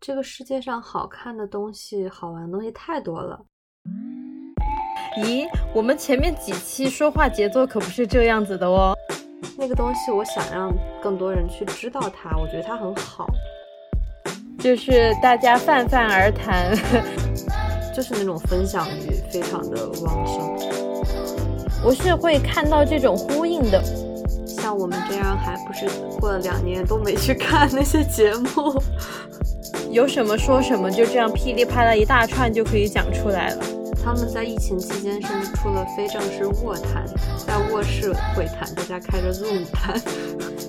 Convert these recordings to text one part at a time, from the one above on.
这个世界上好看的东西、好玩的东西太多了。咦，我们前面几期说话节奏可不是这样子的哦。那个东西，我想让更多人去知道它，我觉得它很好。就是大家泛泛而谈，就是那种分享欲非常的旺盛。我是会看到这种呼应的。像我们这样，还不是过了两年都没去看那些节目，有什么说什么，就这样噼里啪啦一大串就可以讲出来了。他们在疫情期间甚至出了非正式卧谈，在卧室会谈，大家开着 Zoom 谈。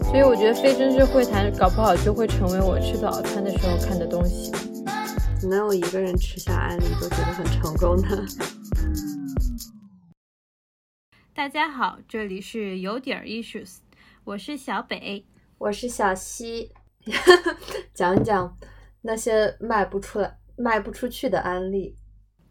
所以我觉得非正式会谈搞不好就会成为我吃早餐的时候看的东西。能有一个人吃下安利都觉得很成功的。大家好，这里是有点 issues，我是小北，我是小西，讲一讲那些卖不出来、卖不出去的安利。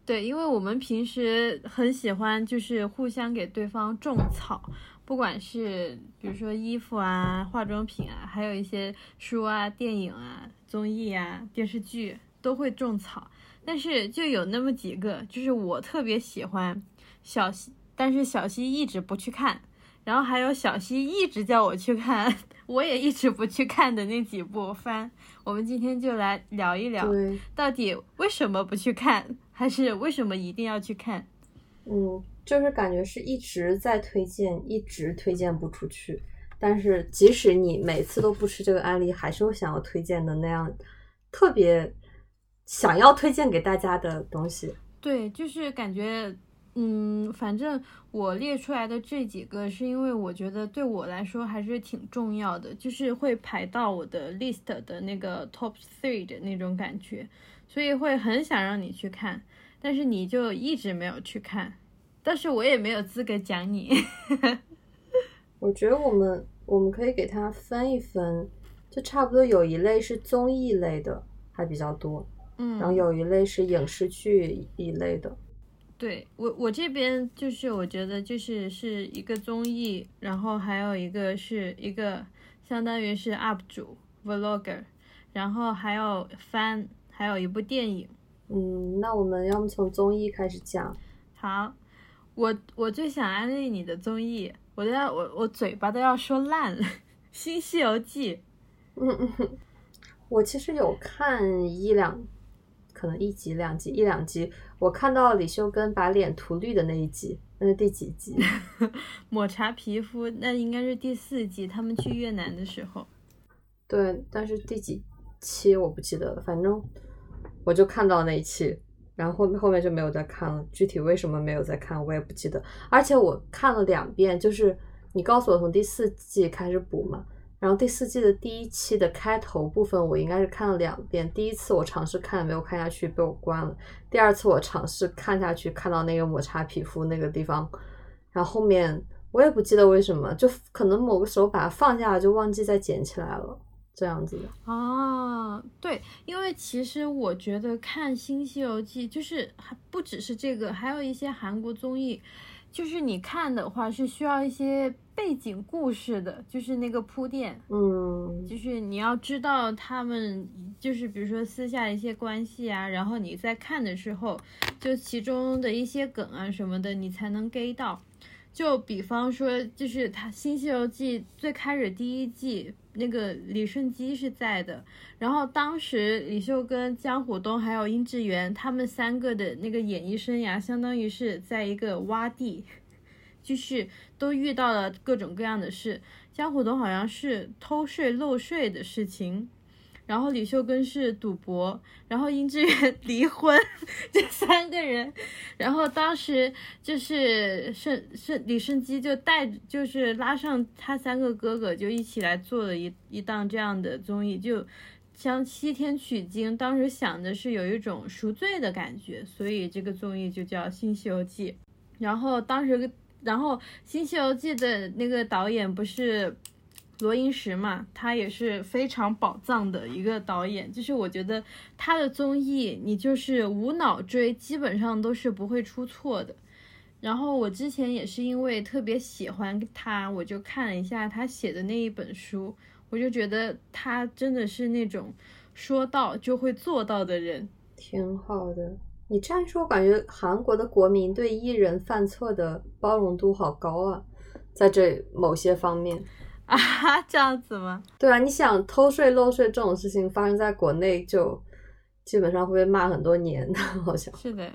对，因为我们平时很喜欢，就是互相给对方种草，不管是比如说衣服啊、化妆品啊，还有一些书啊、电影啊、综艺啊、电视剧都会种草。但是就有那么几个，就是我特别喜欢小西，但是小西一直不去看，然后还有小西一直叫我去看，我也一直不去看的那几部番，我们今天就来聊一聊，到底为什么不去看。还是为什么一定要去看？嗯，就是感觉是一直在推荐，一直推荐不出去。但是即使你每次都不吃这个案例，还是会想要推荐的那样，特别想要推荐给大家的东西。对，就是感觉，嗯，反正我列出来的这几个，是因为我觉得对我来说还是挺重要的，就是会排到我的 list 的那个 top three 的那种感觉，所以会很想让你去看。但是你就一直没有去看，但是我也没有资格讲你。我觉得我们我们可以给它分一分，就差不多有一类是综艺类的，还比较多，嗯，然后有一类是影视剧一类的。对我我这边就是我觉得就是是一个综艺，然后还有一个是一个相当于是 UP 主 Vlogger，然后还有番，还有一部电影。嗯，那我们要么从综艺开始讲。好，我我最想安利你的综艺，我都要我我嘴巴都要说烂了，《新西游记》。嗯嗯，我其实有看一两，可能一集两集一两集，我看到李秀根把脸涂绿的那一集，那是第几集？抹茶皮肤，那应该是第四季，他们去越南的时候。对，但是第几期我不记得了，反正。我就看到那一期，然后后后面就没有再看了。具体为什么没有再看，我也不记得。而且我看了两遍，就是你告诉我从第四季开始补嘛，然后第四季的第一期的开头部分，我应该是看了两遍。第一次我尝试看没有看下去，被我关了。第二次我尝试看下去，看到那个抹茶皮肤那个地方，然后后面我也不记得为什么，就可能某个时候把它放下了，就忘记再捡起来了。这样子的啊，对，因为其实我觉得看《新西游记》就是还不只是这个，还有一些韩国综艺，就是你看的话是需要一些背景故事的，就是那个铺垫，嗯，就是你要知道他们就是比如说私下一些关系啊，然后你在看的时候，就其中的一些梗啊什么的，你才能 get 到。就比方说，就是他《新西游记》最开始第一季。那个李顺基是在的，然后当时李秀根、江虎东还有殷志源他们三个的那个演艺生涯，相当于是在一个洼地，就是都遇到了各种各样的事。江虎东好像是偷税漏税的事情。然后李秀根是赌博，然后殷志源 离婚，这三个人，然后当时就是盛盛李胜基就带就是拉上他三个哥哥就一起来做了一一档这样的综艺，就像西天取经，当时想的是有一种赎罪的感觉，所以这个综艺就叫《新西游记》。然后当时然后《新西游记》的那个导演不是。罗英石嘛，他也是非常宝藏的一个导演，就是我觉得他的综艺你就是无脑追，基本上都是不会出错的。然后我之前也是因为特别喜欢他，我就看了一下他写的那一本书，我就觉得他真的是那种说到就会做到的人。挺好的。你这样说，我感觉韩国的国民对艺人犯错的包容度好高啊，在这某些方面。啊，这样子吗？对啊，你想偷税漏税这种事情发生在国内，就基本上会被骂很多年的，好像。是的，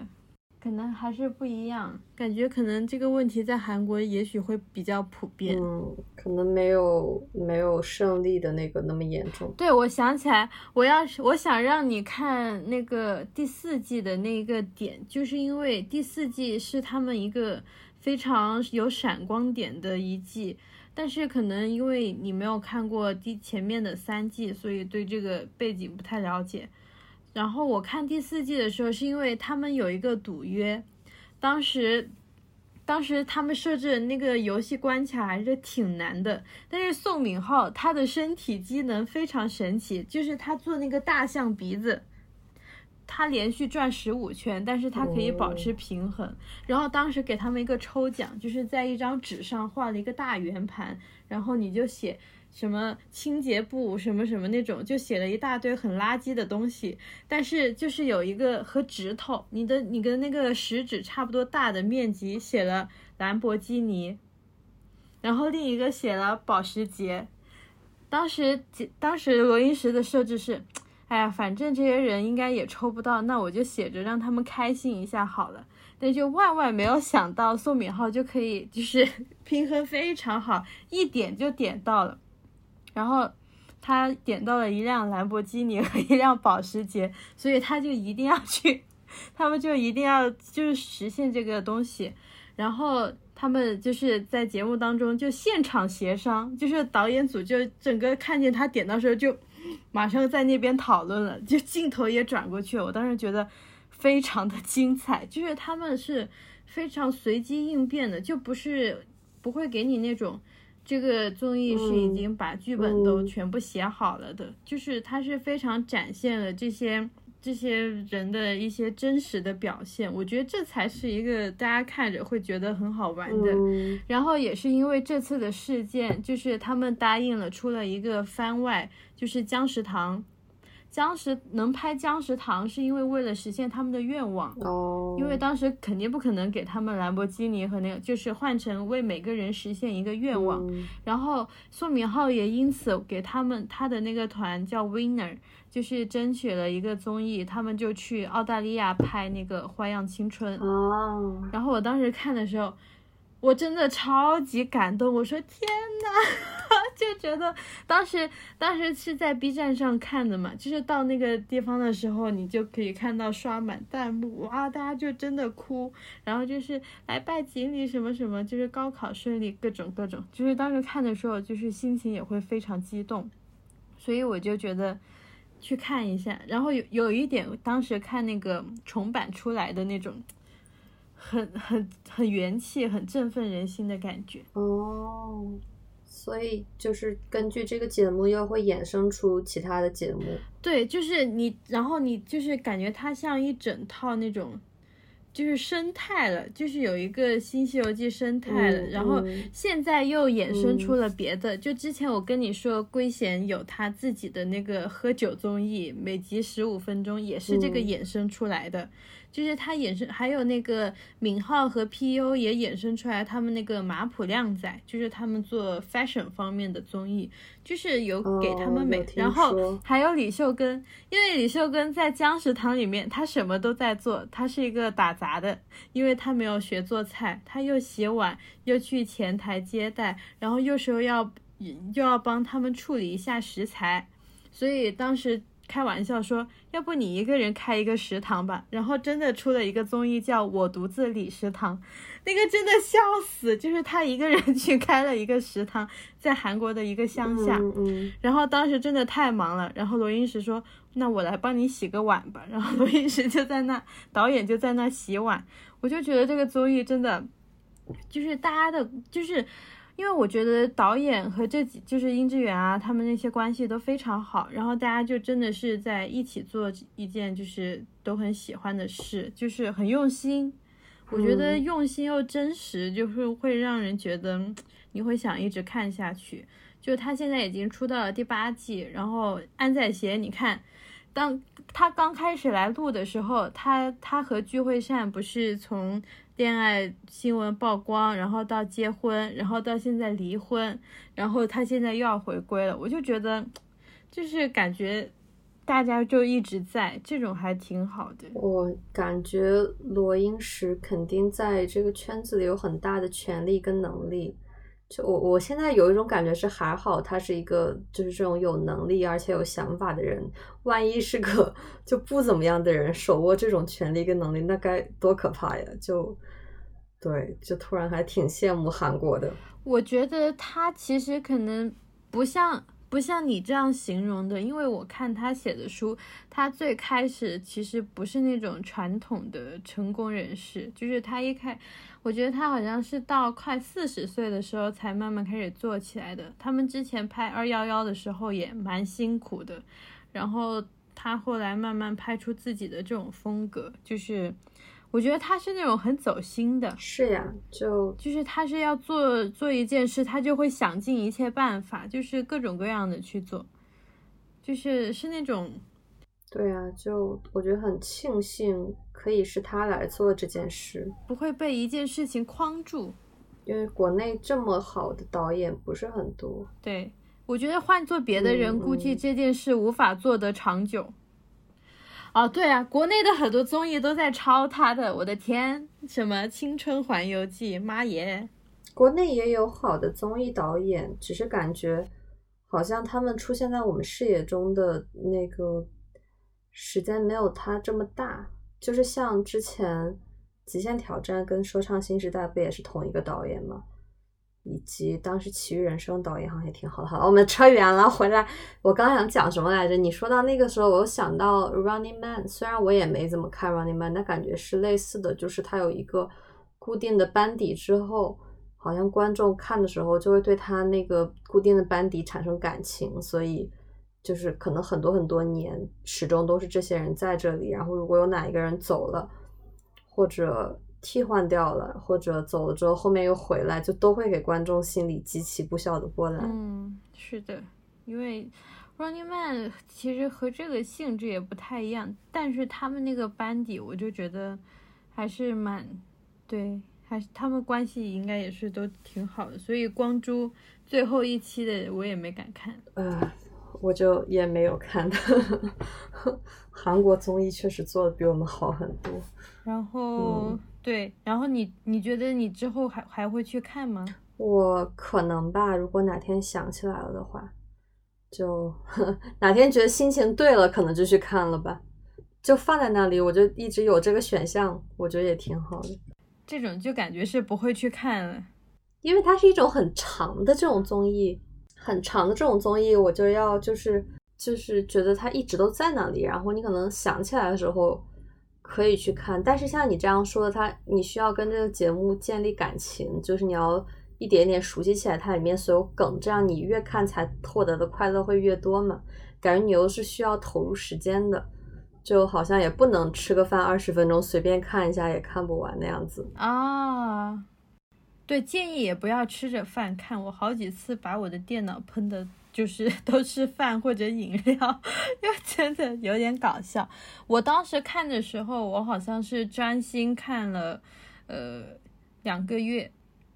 可能还是不一样。感觉可能这个问题在韩国也许会比较普遍。嗯，可能没有没有胜利的那个那么严重。对，我想起来，我要是我想让你看那个第四季的那个点，就是因为第四季是他们一个非常有闪光点的一季。但是可能因为你没有看过第前面的三季，所以对这个背景不太了解。然后我看第四季的时候，是因为他们有一个赌约，当时，当时他们设置的那个游戏关卡还是挺难的。但是宋敏浩他的身体机能非常神奇，就是他做那个大象鼻子。他连续转十五圈，但是他可以保持平衡。然后当时给他们一个抽奖，就是在一张纸上画了一个大圆盘，然后你就写什么清洁布什么什么那种，就写了一大堆很垃圾的东西。但是就是有一个和指头，你的你跟那个食指差不多大的面积写了兰博基尼，然后另一个写了保时捷。当时当时罗英石的设置是。哎呀，反正这些人应该也抽不到，那我就写着让他们开心一下好了。但就万万没有想到，宋敏浩就可以就是 平衡非常好，一点就点到了。然后他点到了一辆兰博基尼和一辆保时捷，所以他就一定要去，他们就一定要就是实现这个东西。然后他们就是在节目当中就现场协商，就是导演组就整个看见他点到时候就。马上在那边讨论了，就镜头也转过去了。我当时觉得非常的精彩，就是他们是非常随机应变的，就不是不会给你那种这个综艺是已经把剧本都全部写好了的，就是它是非常展现了这些。这些人的一些真实的表现，我觉得这才是一个大家看着会觉得很好玩的。然后也是因为这次的事件，就是他们答应了出了一个番外，就是姜食堂。僵尸能拍僵尸糖，是因为为了实现他们的愿望。哦，因为当时肯定不可能给他们兰博基尼和那个，就是换成为每个人实现一个愿望。然后宋敏浩也因此给他们他的那个团叫 Winner，就是争取了一个综艺，他们就去澳大利亚拍那个《花样青春》。哦，然后我当时看的时候。我真的超级感动，我说天呐，就觉得当时当时是在 B 站上看的嘛，就是到那个地方的时候，你就可以看到刷满弹幕，哇，大家就真的哭，然后就是来拜锦鲤什么什么，就是高考顺利，各种各种，就是当时看的时候，就是心情也会非常激动，所以我就觉得去看一下，然后有有一点，当时看那个重版出来的那种。很很很元气，很振奋人心的感觉哦，所以就是根据这个节目又会衍生出其他的节目。对，就是你，然后你就是感觉它像一整套那种，就是生态了，就是有一个新西游记生态了。然后现在又衍生出了别的，就之前我跟你说，圭贤有他自己的那个喝酒综艺，每集十五分钟，也是这个衍生出来的。就是他衍生，还有那个敏浩和 P.U 也衍生出来，他们那个马普靓仔，就是他们做 fashion 方面的综艺，就是有给他们美，然后还有李秀根，因为李秀根在姜食堂里面，他什么都在做，他是一个打杂的，因为他没有学做菜，他又洗碗，又去前台接待，然后有时候要又要帮他们处理一下食材，所以当时。开玩笑说，要不你一个人开一个食堂吧？然后真的出了一个综艺，叫我独自理食堂，那个真的笑死，就是他一个人去开了一个食堂，在韩国的一个乡下。嗯。然后当时真的太忙了，然后罗英石说：“那我来帮你洗个碗吧。”然后罗英石就在那，导演就在那洗碗。我就觉得这个综艺真的，就是大家的，就是。因为我觉得导演和这几就是殷志远啊，他们那些关系都非常好，然后大家就真的是在一起做一件就是都很喜欢的事，就是很用心。我觉得用心又真实，就是会让人觉得你会想一直看下去。就他现在已经出到了第八季，然后安宰贤，你看，当他刚开始来录的时候，他他和具惠善不是从恋爱新闻曝光，然后到结婚，然后到现在离婚，然后他现在又要回归了，我就觉得，就是感觉。大家就一直在，这种还挺好的。我感觉罗英石肯定在这个圈子里有很大的权利跟能力。就我我现在有一种感觉是，还好他是一个就是这种有能力而且有想法的人。万一是个就不怎么样的人手握这种权利跟能力，那该多可怕呀！就对，就突然还挺羡慕韩国的。我觉得他其实可能不像。不像你这样形容的，因为我看他写的书，他最开始其实不是那种传统的成功人士，就是他一开，我觉得他好像是到快四十岁的时候才慢慢开始做起来的。他们之前拍二幺幺的时候也蛮辛苦的，然后他后来慢慢拍出自己的这种风格，就是。我觉得他是那种很走心的，是呀，就就是他是要做做一件事，他就会想尽一切办法，就是各种各样的去做，就是是那种，对啊，就我觉得很庆幸可以是他来做这件事，不会被一件事情框住，因为国内这么好的导演不是很多。对，我觉得换做别的人，估计这件事无法做得长久。哦，对啊，国内的很多综艺都在抄他的，我的天，什么《青春环游记》，妈耶！国内也有好的综艺导演，只是感觉好像他们出现在我们视野中的那个时间没有他这么大。就是像之前《极限挑战》跟《说唱新时代》不也是同一个导演吗？以及当时《奇遇人生》导演好像也挺好的。好，我们扯远了，回来。我刚想讲什么来着？你说到那个时候，我又想到《Running Man》。虽然我也没怎么看《Running Man》，但感觉是类似的，就是他有一个固定的班底之后，好像观众看的时候就会对他那个固定的班底产生感情，所以就是可能很多很多年始终都是这些人在这里。然后如果有哪一个人走了，或者替换掉了，或者走了之后后面又回来，就都会给观众心里激起不小的波澜。嗯，是的，因为 Running Man 其实和这个性质也不太一样，但是他们那个班底，我就觉得还是蛮对，还是他们关系应该也是都挺好的。所以光洙最后一期的我也没敢看，呃，我就也没有看的。韩国综艺确实做的比我们好很多。然后。对，然后你你觉得你之后还还会去看吗？我可能吧，如果哪天想起来了的话，就 哪天觉得心情对了，可能就去看了吧。就放在那里，我就一直有这个选项，我觉得也挺好的。这种就感觉是不会去看了，因为它是一种很长的这种综艺，很长的这种综艺，我就要就是就是觉得它一直都在那里，然后你可能想起来的时候。可以去看，但是像你这样说的，它你需要跟这个节目建立感情，就是你要一点点熟悉起来它里面所有梗，这样你越看才获得的快乐会越多嘛。感觉你又是需要投入时间的，就好像也不能吃个饭二十分钟随便看一下也看不完那样子啊。对，建议也不要吃着饭看，我好几次把我的电脑喷的。就是 都是饭或者饮料，又真的有点搞笑。我当时看的时候，我好像是专心看了，呃，两个月，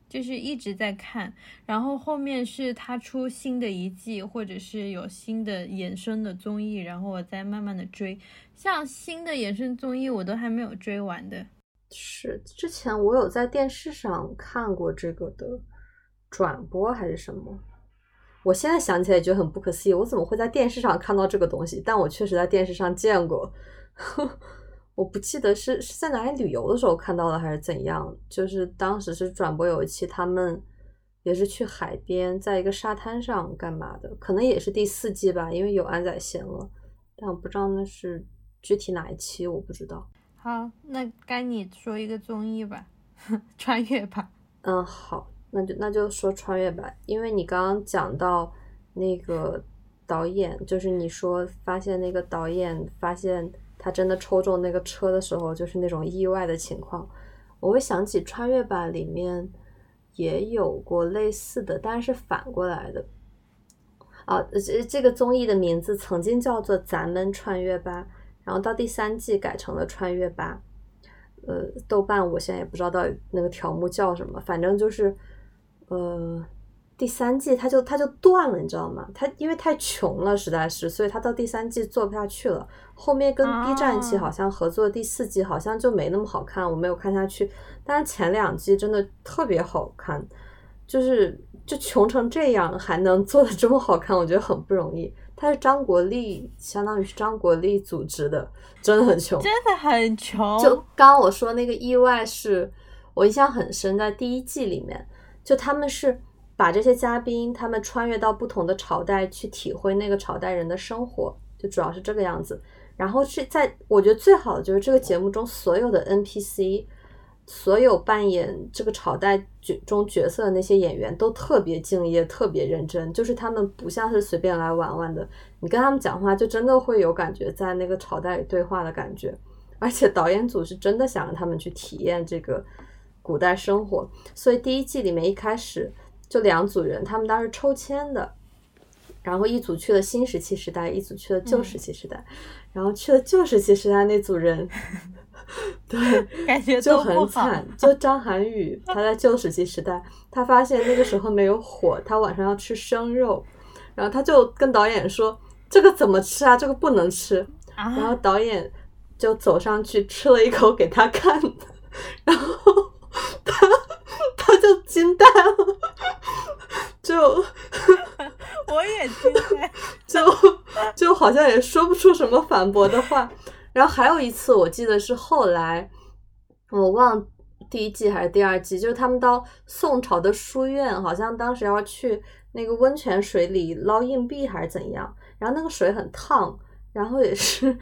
就是一直在看。然后后面是他出新的一季，或者是有新的衍生的综艺，然后我再慢慢的追。像新的衍生综艺，我都还没有追完的。是之前我有在电视上看过这个的转播还是什么？我现在想起来觉得很不可思议，我怎么会在电视上看到这个东西？但我确实在电视上见过，我不记得是是在哪里旅游的时候看到的还是怎样。就是当时是转播有一期，他们也是去海边，在一个沙滩上干嘛的，可能也是第四季吧，因为有安宰贤了，但我不知道那是具体哪一期，我不知道。好，那该你说一个综艺吧，穿越吧。嗯，好。那就那就说穿越吧，因为你刚刚讲到那个导演，就是你说发现那个导演发现他真的抽中那个车的时候，就是那种意外的情况，我会想起穿越吧里面也有过类似的，但是反过来的，啊，这这个综艺的名字曾经叫做《咱们穿越吧》，然后到第三季改成了《穿越吧》。呃，豆瓣我现在也不知道到底那个条目叫什么，反正就是，呃，第三季它就它就断了，你知道吗？它因为太穷了，实在是，所以它到第三季做不下去了。后面跟 B 站一起啊好像合作，第四季好像就没那么好看，我没有看下去。但是前两季真的特别好看，就是就穷成这样还能做的这么好看，我觉得很不容易。它是张国立，相当于是张国立组织的，真的很穷。真的很穷。就刚刚我说那个意外是，我印象很深，在第一季里面，就他们是把这些嘉宾他们穿越到不同的朝代去体会那个朝代人的生活，就主要是这个样子。然后是在我觉得最好的就是这个节目中所有的 NPC，所有扮演这个朝代角中角色的那些演员都特别敬业，特别认真，就是他们不像是随便来玩玩的，你跟他们讲话就真的会有感觉在那个朝代里对话的感觉。而且导演组是真的想让他们去体验这个古代生活，所以第一季里面一开始就两组人，他们当时抽签的，然后一组去了新石器时代，一组去了旧石器时代，然后去了旧石器时代那组人，对，感觉 就很惨。就张涵予，他在旧石器时代，他发现那个时候没有火，他晚上要吃生肉，然后他就跟导演说：“这个怎么吃啊？这个不能吃。”然后啊，导演就走上去吃了一口给他看，然后就惊呆了，就我也惊呆。就就好像也说不出什么反驳的话。然后还有一次，我记得是后来我忘第一季还是第二季，就是他们到宋朝的书院，好像当时要去那个温泉水里捞硬币还是怎样，然后那个水很烫，然后也是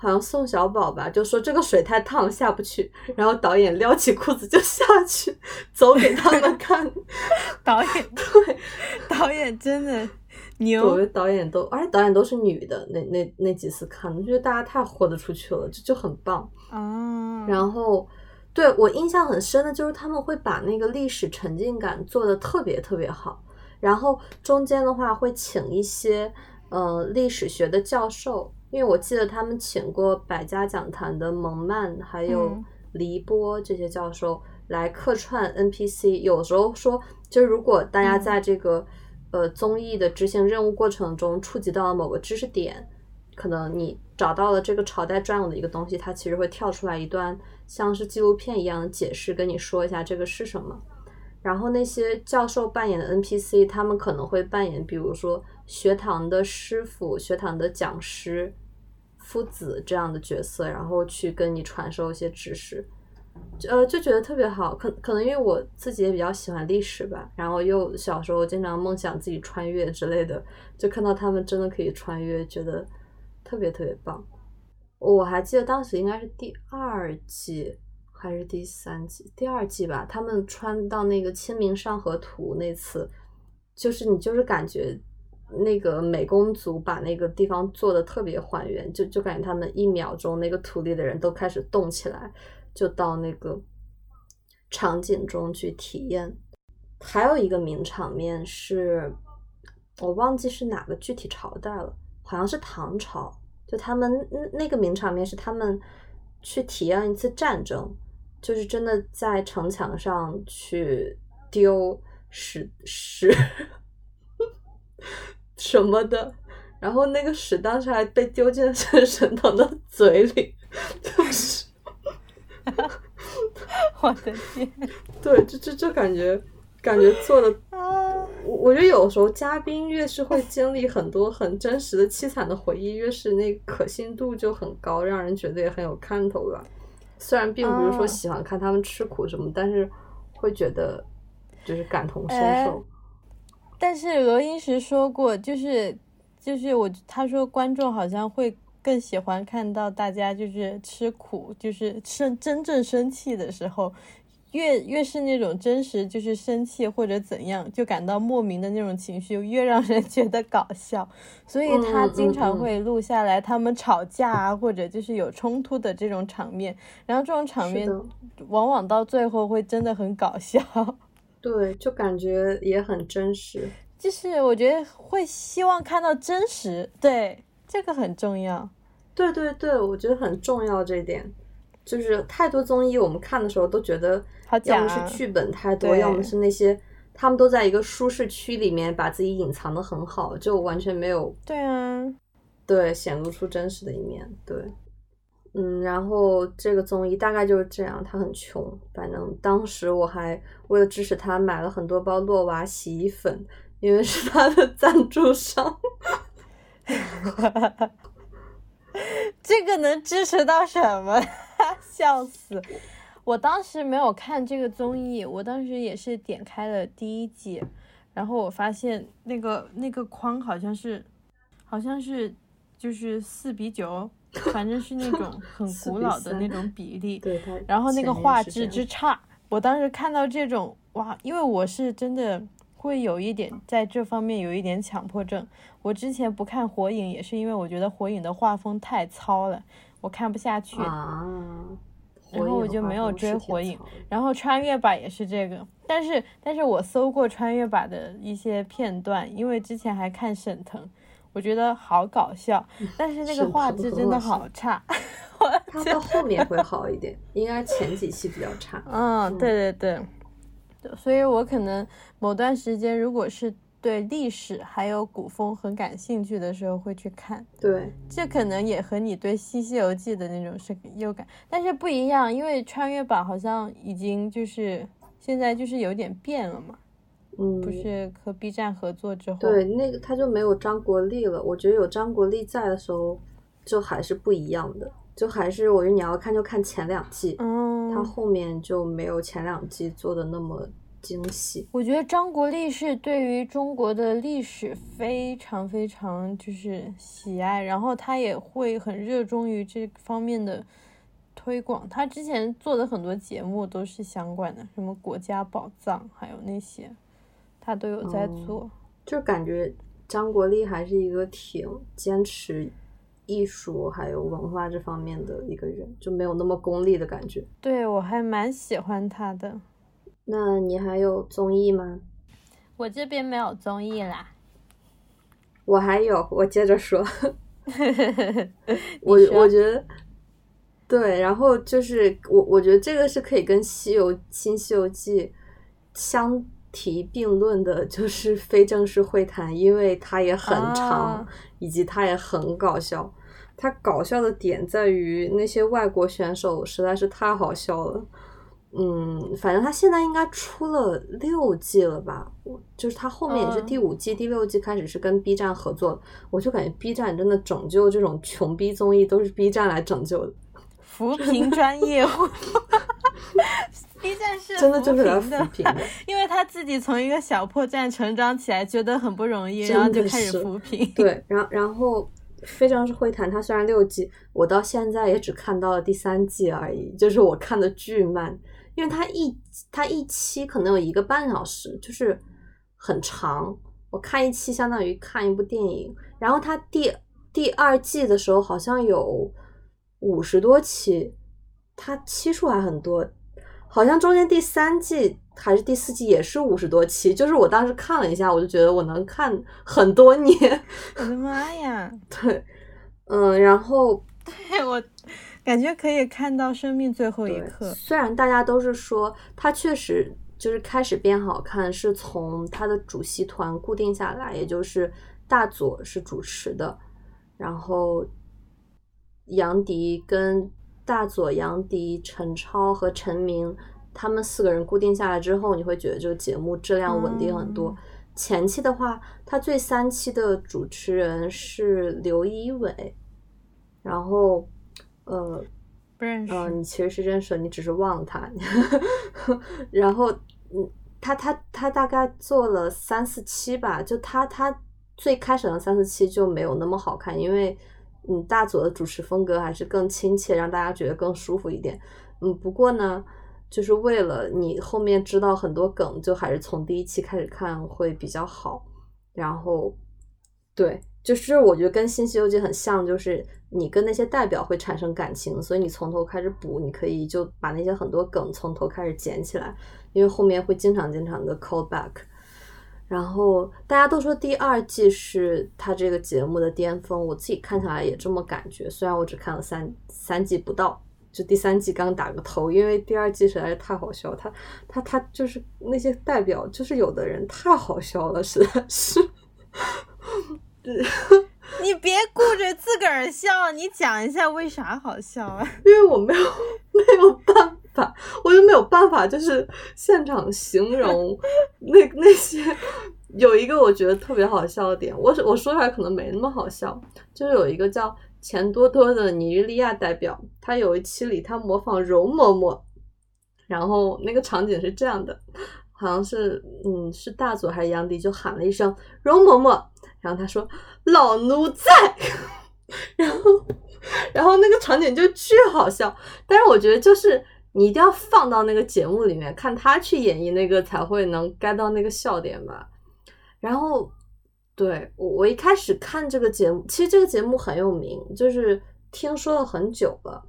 好像宋小宝吧，就说这个水太烫下不去，然后导演撩起裤子就下去 走给他们看，导演对。导演真的我牛觉得导演都，而且导演都是女的，那那那几次看，我觉得大家太豁得出去了，就就很棒。嗯！然后，对我印象很深的就是他们会把那个历史沉浸感做的特别特别好，然后中间的话会请一些呃历史学的教授，因为我记得他们请过百家讲坛的蒙曼还有嗯。黎波这些教授来客串 NPC，有时候说，就如果大家嗯。在这个、呃综艺的执行任务过程中触及到了某个知识点，可能你找到了这个朝代专有的一个东西，它其实会跳出来一段像是纪录片一样的解释，跟你说一下这个是什么。然后那些教授扮演的 NPC，他们可能会扮演，比如说学堂的师傅、学堂的讲师、夫子这样的角色，然后去跟你传授一些知识。呃，就觉得特别好，可可能因为我自己也比较喜欢历史吧，然后又小时候经常梦想自己穿越之类的，就看到他们真的可以穿越，觉得特别特别棒。我还记得当时应该是第二季还是第三季，第二季吧，他们穿到那个《清明上河图》那次，就是你就是感觉那个美工组把那个地方做的特别还原，就就感觉他们一秒钟那个土里的人都开始动起来，就到那个场景中去体验。还有一个名场面是，我忘记是哪个具体朝代了，好像是唐朝。就他们那个名场面是他们去体验一次战争，就是真的在城墙上去丢石石什么的，然后那个屎当时还被丢进了陈神童的嘴里，就是 我的天对，就就就感觉感觉做的 啊！我我觉得有时候嘉宾越是会经历很多很真实的凄惨的回忆，越是那个可信度就很高，让人觉得也很有看头吧。虽然并不是说哦喜欢看他们吃苦什么，但是会觉得就是感同身哎受。但是罗英石说过，就是就是我他说观众好像会更喜欢看到大家就是吃苦，就是生真正生气的时候，越越是那种真实就是生气或者怎样，就感到莫名的那种情绪，越让人觉得搞笑。所以他嗯经常会录下来他们吵架啊，或者就是有冲突的这种场面，然后这种场面，往往到最后会真的很搞笑。对，就感觉也很真实。就是我觉得会希望看到真实，对这个很重要。对对对，我觉得很重要这一点。就是太多综艺，我们看的时候都觉得，要么是剧本太多，要么是那些他们都在一个舒适区里面把自己隐藏的很好，就完全没有对啊，对显露出真实的一面。对，嗯，然后这个综艺大概就是这样，他很穷，反正当时我还为了支持他买了很多包洛娃洗衣粉，因为是他的赞助商。这个能支持到什么？笑死！我当时没有看这个综艺，我当时也是点开了第一季，然后我发现那个那个框好像是，好像是就是四比九，反正是那种 很古老的那种比例。对。然后那个画质之差，我当时看到这种哇，因为我是真的会有一点在这方面有一点强迫症。我之前不看火影也是因为我觉得火影的画风太糙了。我看不下去，然后我就没有追火影。然后穿越吧也是这个，但是但是我搜过穿越吧的一些片段，因为之前还看沈腾，我觉得好搞笑，但是那个画质真的好差。他到后面会好一点，应该前几期比较差。嗯，对对对，所以我可能某段时间如果是。对历史还有古风很感兴趣的时候会去看，对，这可能也和你对《西西游记》的那种是有感，但是不一样，因为穿越版好像已经就是现在就是有点变了嘛，嗯，不是和 B 站合作之后，对，那个他就没有张国立了，我觉得有张国立在的时候就还是不一样的，就还是我觉得你要看就看前两季，嗯，他后面就没有前两季做的那么。惊喜，我觉得张国立是对于中国的历史非常非常就是喜爱，然后他也会很热衷于这方面的推广。他之前做的很多节目都是相关的，什么国家宝藏，还有那些，他都有在做。就感觉张国立还是一个挺坚持艺术还有文化这方面的一个人，就没有那么功利的感觉。对我还蛮喜欢他的。那你还有综艺吗？我这边没有综艺啦。我还有，我接着说。我我觉得，对，然后就是我我觉得这个是可以跟《西游新西游记》相提并论的，就是非正式会谈，因为它也很长，以及它也很搞笑。它搞笑的点在于那些外国选手实在是太好笑了。嗯，反正他现在应该出了六季了吧？我就是他后面也是第五季、第六季开始是跟 B 站合作，我就感觉 B 站真的拯救这种穷逼综艺都是 B 站来拯救的，扶贫专业户。B 站是真的就是来扶贫的，因为他自己从一个小破站成长起来，觉得很不容易，然后就开始扶贫。对，然后然后非常是会谈，他虽然六季，我到现在也只看到了第三季而已，就是我看的巨慢。因为它一它一期可能有一个半小时，就是很长。我看一期相当于看一部电影。然后它第第二季的时候好像有五十多期，它期数还很多。好像中间第三季还是第四季也是五十多期。就是我当时看了一下，我就觉得我能看很多年。我的妈呀！对，嗯，然后对 我。感觉可以看到生命最后一刻。虽然大家都是说他确实就是开始变好看，是从他的主席团固定下来，也就是大佐是主持的，然后杨迪跟大佐、杨迪、陈超和陈明他们四个人固定下来之后，你会觉得这个节目质量稳定很多。前期的话，他最三期的主持人是刘一伟，然后。呃，不认识。嗯，你其实是认识，你只是忘了他。然后，嗯，他他他大概做了三四期吧，就他他最开始的三四期就没有那么好看，因为嗯，大佐的主持风格还是更亲切，让大家觉得更舒服一点。嗯，不过呢，就是为了你后面知道很多梗，就还是从第一期开始看会比较好。然后，对。就是我觉得跟《新西游记》很像，就是你跟那些代表会产生感情，所以你从头开始补，你可以就把那些很多梗从头开始捡起来，因为后面会经常经常的 call back。然后大家都说第二季是他这个节目的巅峰，我自己看下来也这么感觉。虽然我只看了三三季不到，就第三季刚打个头，因为第二季实在是太好笑，他他他就是那些代表，就是有的人太好笑了，实在是。你别顾着自个儿笑，你讲一下为啥好笑啊？因为我没有没有办法，我就没有办法，就是现场形容 那那些有一个我觉得特别好笑的点，我我说出来可能没那么好笑，就是有一个叫钱多多的尼日利亚代表，他有一期里他模仿容嬷嬷，然后那个场景是这样的，好像是嗯是大佐还是杨迪就喊了一声容嬷嬷。然后他说：“老奴在。”然后，然后那个场景就巨好笑。但是我觉得，就是你一定要放到那个节目里面，看他去演绎那个，才会能 get 到那个笑点吧。然后，对我我一开始看这个节目，其实这个节目很有名，就是听说了很久了，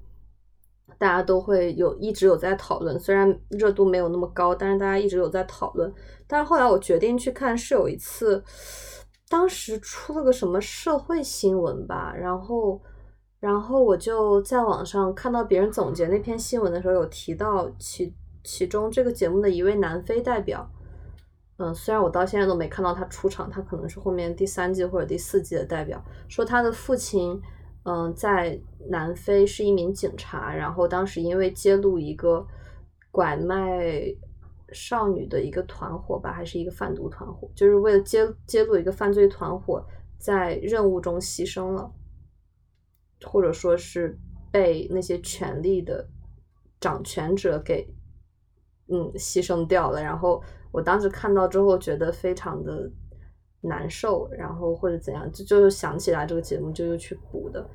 大家都会有一直有在讨论。虽然热度没有那么高，但是大家一直有在讨论。但是后来我决定去看，是有一次。当时出了个什么社会新闻吧，然后，然后我就在网上看到别人总结那篇新闻的时候，有提到其其中这个节目的一位南非代表，嗯，虽然我到现在都没看到他出场，他可能是后面第三季或者第四季的代表，说他的父亲，嗯，在南非是一名警察，然后当时因为揭露一个拐卖。少女的一个团伙吧，还是一个贩毒团伙，就是为了揭揭露一个犯罪团伙，在任务中牺牲了，或者说是被那些权力的掌权者给嗯牺牲掉了。然后我当时看到之后，觉得非常的难受，然后或者怎样，就就想起来这个节目，就又去补的。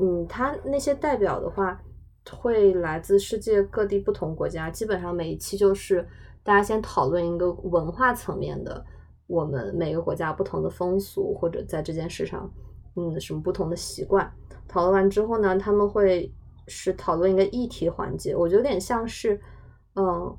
嗯，他那些代表的话，会来自世界各地不同国家，基本上每一期就是。大家先讨论一个文化层面的，我们每个国家不同的风俗，或者在这件事上，嗯，什么不同的习惯。讨论完之后呢，他们会是讨论一个议题环节，我觉得有点像是，嗯，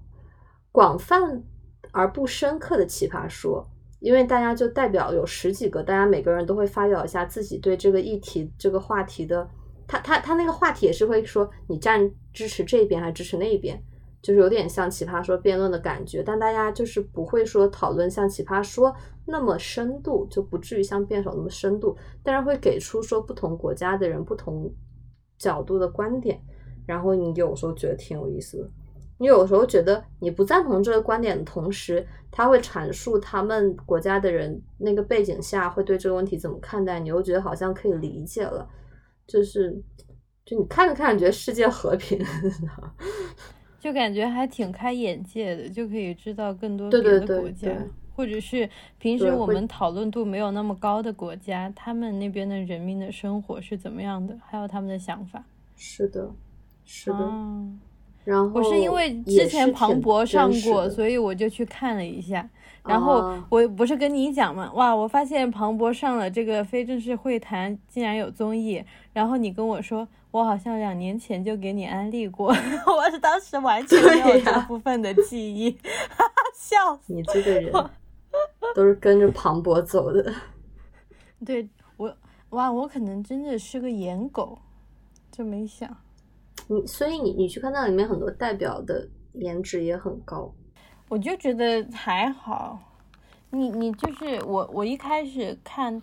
广泛而不深刻的奇葩说，因为大家就代表有十几个，大家每个人都会发表一下自己对这个议题、这个话题的，他他他那个话题也是会说你站支持这边还是支持那边。就是有点像奇葩说辩论的感觉，但大家就是不会说讨论像奇葩说那么深度，就不至于像辩手那么深度，但是会给出说不同国家的人不同角度的观点，然后你有时候觉得挺有意思的，你有时候觉得你不赞同这个观点的同时，他会阐述他们国家的人那个背景下会对这个问题怎么看待，你又觉得好像可以理解了，就是就你看着看着觉得世界和平。就感觉还挺开眼界的，就可以知道更多别的国家，或者是平时我们讨论度没有那么高的国家，他们那边的人民的生活是怎么样的，还有他们的想法。是的，是的。然后我是因为之前庞博上过，所以我就去看了一下。然后我不是跟你讲嘛，哇，我发现庞博上了这个非正式会谈，竟然有综艺。然后你跟我说。我好像两年前就给你安利过，我是当时完全没有这部分的记忆，笑死！你这个人都是跟着庞博走的。对我，哇，我可能真的是个颜狗，就没想。你所以你你去看那里面很多代表的颜值也很高，我就觉得还好。你你就是我，我一开始看。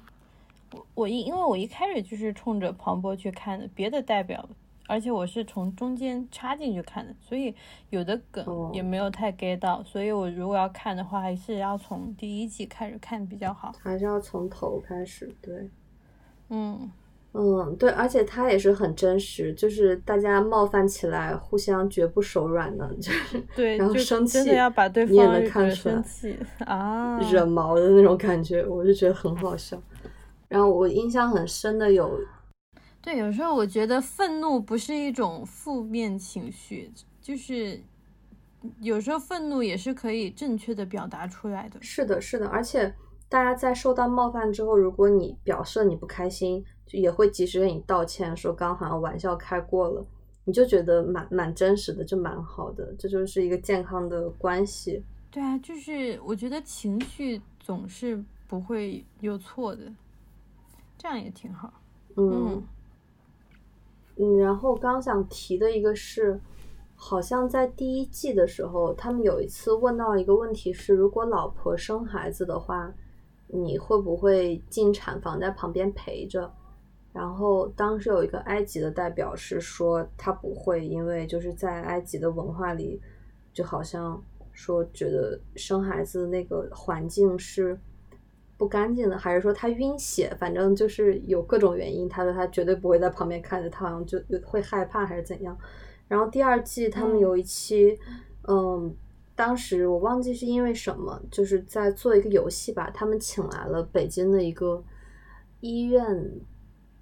我一因为我一开始就是冲着庞博去看的，别的代表，而且我是从中间插进去看的，所以有的梗也没有太 get 到，所以我如果要看的话，还是要从第一季开始看比较好，还是要从头开始，对，嗯。嗯对，而且他也是很真实，就是大家冒犯起来，互相绝不手软的，就是对，然后生气，真的要把对方你也能看出来，啊，惹毛的那种感觉，我就觉得很好笑。然后我印象很深的有，对，有时候我觉得愤怒不是一种负面情绪，就是有时候愤怒也是可以正确的表达出来的。是的，是的，而且大家在受到冒犯之后，如果你表示你不开心，就也会及时跟你道歉，说刚好像玩笑开过了，你就觉得蛮蛮真实的，就蛮好的，这就是一个健康的关系。对啊，就是我觉得情绪总是不会有错的，这样也挺好。嗯嗯，然后刚想提的一个是，好像在第一季的时候，他们有一次问到一个问题是，如果老婆生孩子的话，你会不会进产房在旁边陪着？然后当时有一个埃及的代表是说他不会，因为就是在埃及的文化里，就好像说觉得生孩子那个环境是不干净的，还是说他晕血，反正就是有各种原因。他说他绝对不会在旁边看着，他好像就会害怕还是怎样。然后第二季他们有一期，嗯，当时我忘记是因为什么，就是在做一个游戏吧，他们请来了北京的一个医院。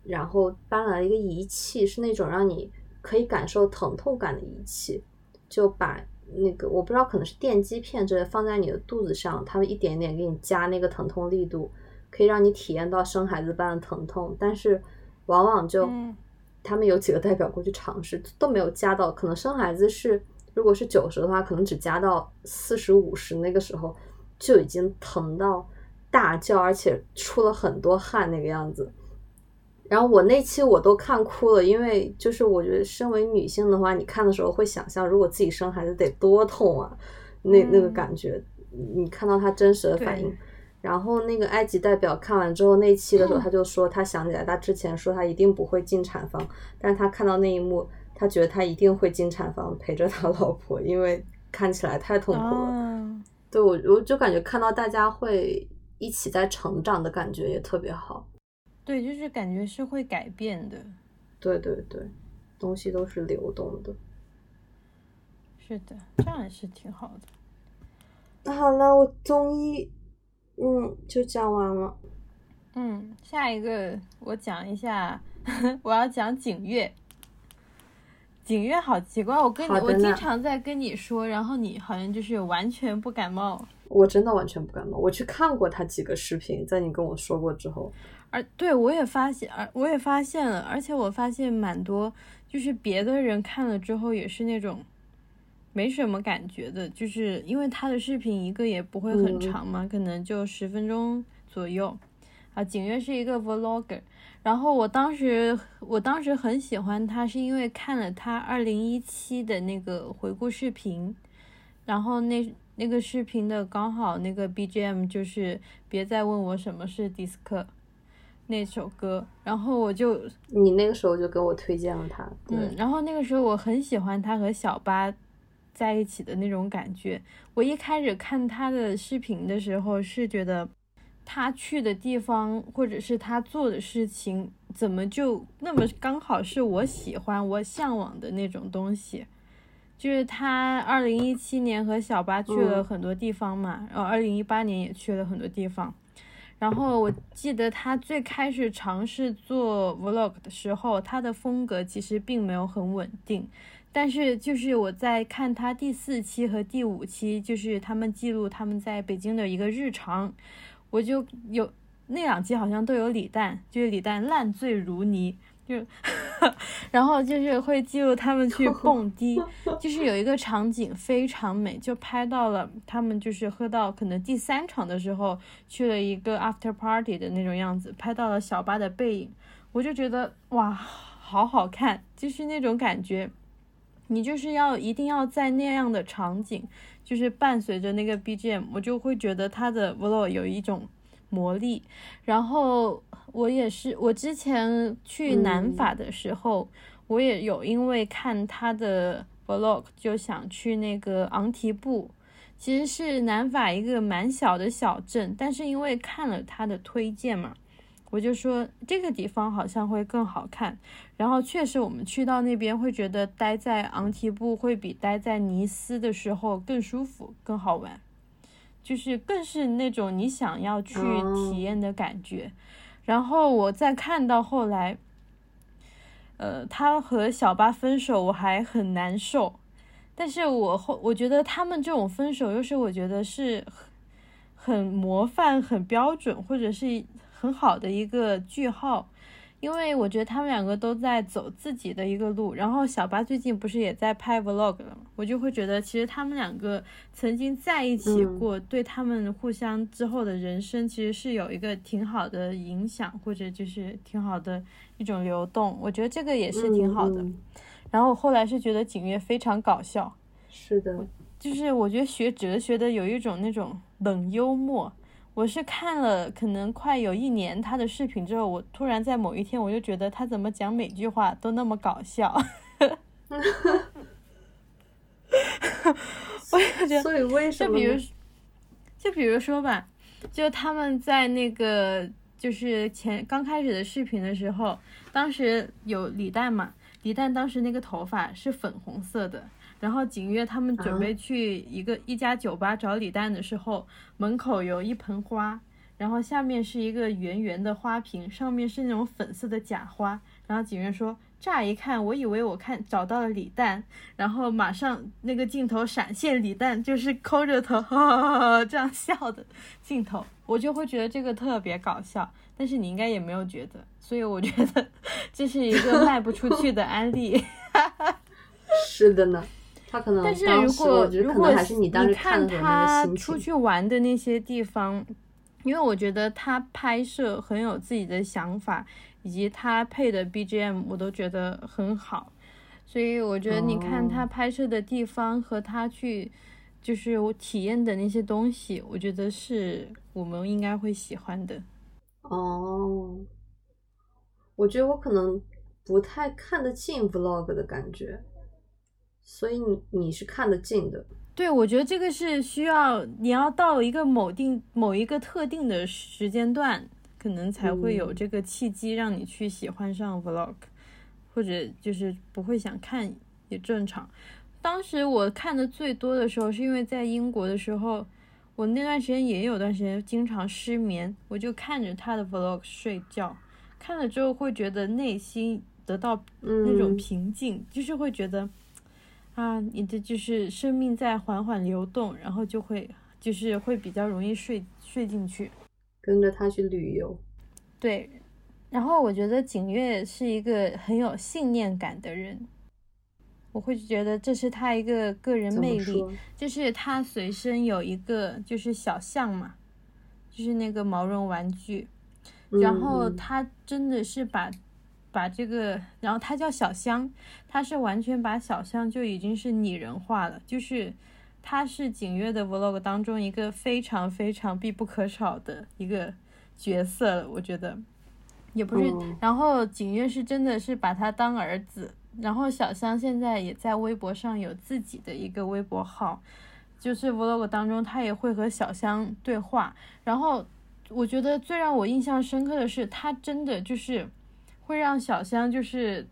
然后搬来了一个仪器，是那种让你可以感受疼痛感的仪器，就把那个我不知道可能是电击片之类放在你的肚子上，它会一点点给你加那个疼痛力度，可以让你体验到生孩子般的疼痛。但是往往就他们有几个代表过去尝试都没有加到，可能生孩子是如果是九十的话，可能只加到四十五十，那个时候就已经疼到大叫，而且出了很多汗那个样子。然后我那期我都看哭了，因为就是我觉得身为女性的话，你看的时候会想象，如果自己生孩子得多痛啊，那那个感觉，你看到他真实的反应。然后那个埃及代表看完之后那期的时候，他就说他想起来他之前说他一定不会进产房，但是他看到那一幕，他觉得他一定会进产房陪着他老婆，因为看起来太痛苦了。对我我就感觉看到大家会一起在成长的感觉也特别好。对，就是感觉是会改变的。对对对，东西都是流动的。是的，这样也是挺好的。那好了，我中医，嗯，就讲完了。嗯，下一个我讲一下，我要讲景月。景月好奇怪，我跟你，我经常在跟你说，然后你好像就是完全不感冒。我真的完全不感冒，我去看过他几个视频，在你跟我说过之后。而对我也发现，而我也发现了，而且我发现蛮多，就是别的人看了之后也是那种没什么感觉的，就是因为他的视频一个也不会很长嘛，可能就十分钟左右。啊，景月是一个 vlogger，然后我当时我当时很喜欢他，是因为看了他二零一七的那个回顾视频，然后那那个视频的刚好那个 BGM 就是别再问我什么是迪斯科。那首歌，然后我就你那个时候就给我推荐了他，嗯，然后那个时候我很喜欢他和小八在一起的那种感觉。我一开始看他的视频的时候是觉得他去的地方或者是他做的事情怎么就那么刚好是我喜欢我向往的那种东西，就是他二零一七年和小八去了很多地方嘛，然后二零一八年也去了很多地方。然后我记得他最开始尝试做 vlog 的时候，他的风格其实并没有很稳定。但是就是我在看他第四期和第五期，就是他们记录他们在北京的一个日常，我就有那两期好像都有李诞，就是李诞烂醉如泥。就，然后就是会记录他们去蹦迪，就是有一个场景非常美，就拍到了他们就是喝到可能第三场的时候去了一个 after party 的那种样子，拍到了小巴的背影，我就觉得哇，好好看，就是那种感觉，你就是要一定要在那样的场景，就是伴随着那个 BGM，我就会觉得他的 vlog 有一种魔力，然后。我也是，我之前去南法的时候，我也有因为看他的 vlog 就想去那个昂提布，其实是南法一个蛮小的小镇，但是因为看了他的推荐嘛，我就说这个地方好像会更好看。然后确实我们去到那边会觉得待在昂提布会比待在尼斯的时候更舒服、更好玩，就是更是那种你想要去体验的感觉。然后我再看到后来，呃，他和小八分手，我还很难受。但是我后我觉得他们这种分手，又是我觉得是很模范、很标准，或者是很好的一个句号。因为我觉得他们两个都在走自己的一个路。然后小八最近不是也在拍 vlog 了吗？我就会觉得其实他们两个曾经在一起过，对他们互相之后的人生其实是有一个挺好的影响，或者就是挺好的一种流动。我觉得这个也是挺好的。然后我后来是觉得景月非常搞笑，是的，就是我觉得学哲学的有一种那种冷幽默。我是看了可能快有一年他的视频之后，我突然在某一天我就觉得他怎么讲每句话都那么搞笑，我也觉得。所以为什么？就比如，就比如说吧，就他们在那个就是前刚开始的视频的时候，当时有李诞嘛。李诞当时那个头发是粉红色的，然后景月他们准备去一个一家酒吧找李诞的时候，门口有一盆花，然后下面是一个圆圆的花瓶，上面是那种粉色的假花。然后景月说：“乍一看，我以为我看找到了李诞。”然后马上那个镜头闪现，李诞就是抠着头哈哈哈这样笑的镜头，我就会觉得这个特别搞笑。但是你应该也没有觉得。所以我觉得 这是一个卖不出去的安利。是的呢，他可能。但是如果如果你看他出去玩的那些地方，因为我觉得他拍摄很有自己的想法，以及他配的 BGM 我都觉得很好，所以我觉得你看他拍摄的地方和他去就是我体验的那些东西，我觉得是我们应该会喜欢的。哦。我觉得我可能不太看得进 vlog 的感觉，所以你你是看得进的。对，我觉得这个是需要你要到一个某定某一个特定的时间段，可能才会有这个契机让你去喜欢上 vlog，或者就是不会想看也正常。当时我看的最多的时候，是因为在英国的时候，我那段时间也有段时间经常失眠，我就看着他的 vlog 睡觉。看了之后会觉得内心得到那种平静，就是会觉得啊，你的就是生命在缓缓流动，然后就会就是会比较容易睡睡进去。跟着他去旅游，对。然后我觉得景月是一个很有信念感的人，我会觉得这是他一个个人魅力，就是他随身有一个就是小象嘛，就是那个毛绒玩具。然后他真的是把，把这个，然后他叫小香，他是完全把小香就已经是拟人化了，就是他是景月的 vlog 当中一个非常非常必不可少的一个角色了，我觉得也不是。然后景月是真的是把他当儿子，然后小香现在也在微博上有自己的一个微博号，就是 vlog 当中他也会和小香对话，然后。我觉得最让我印象深刻的是，他真的就是会让小香就是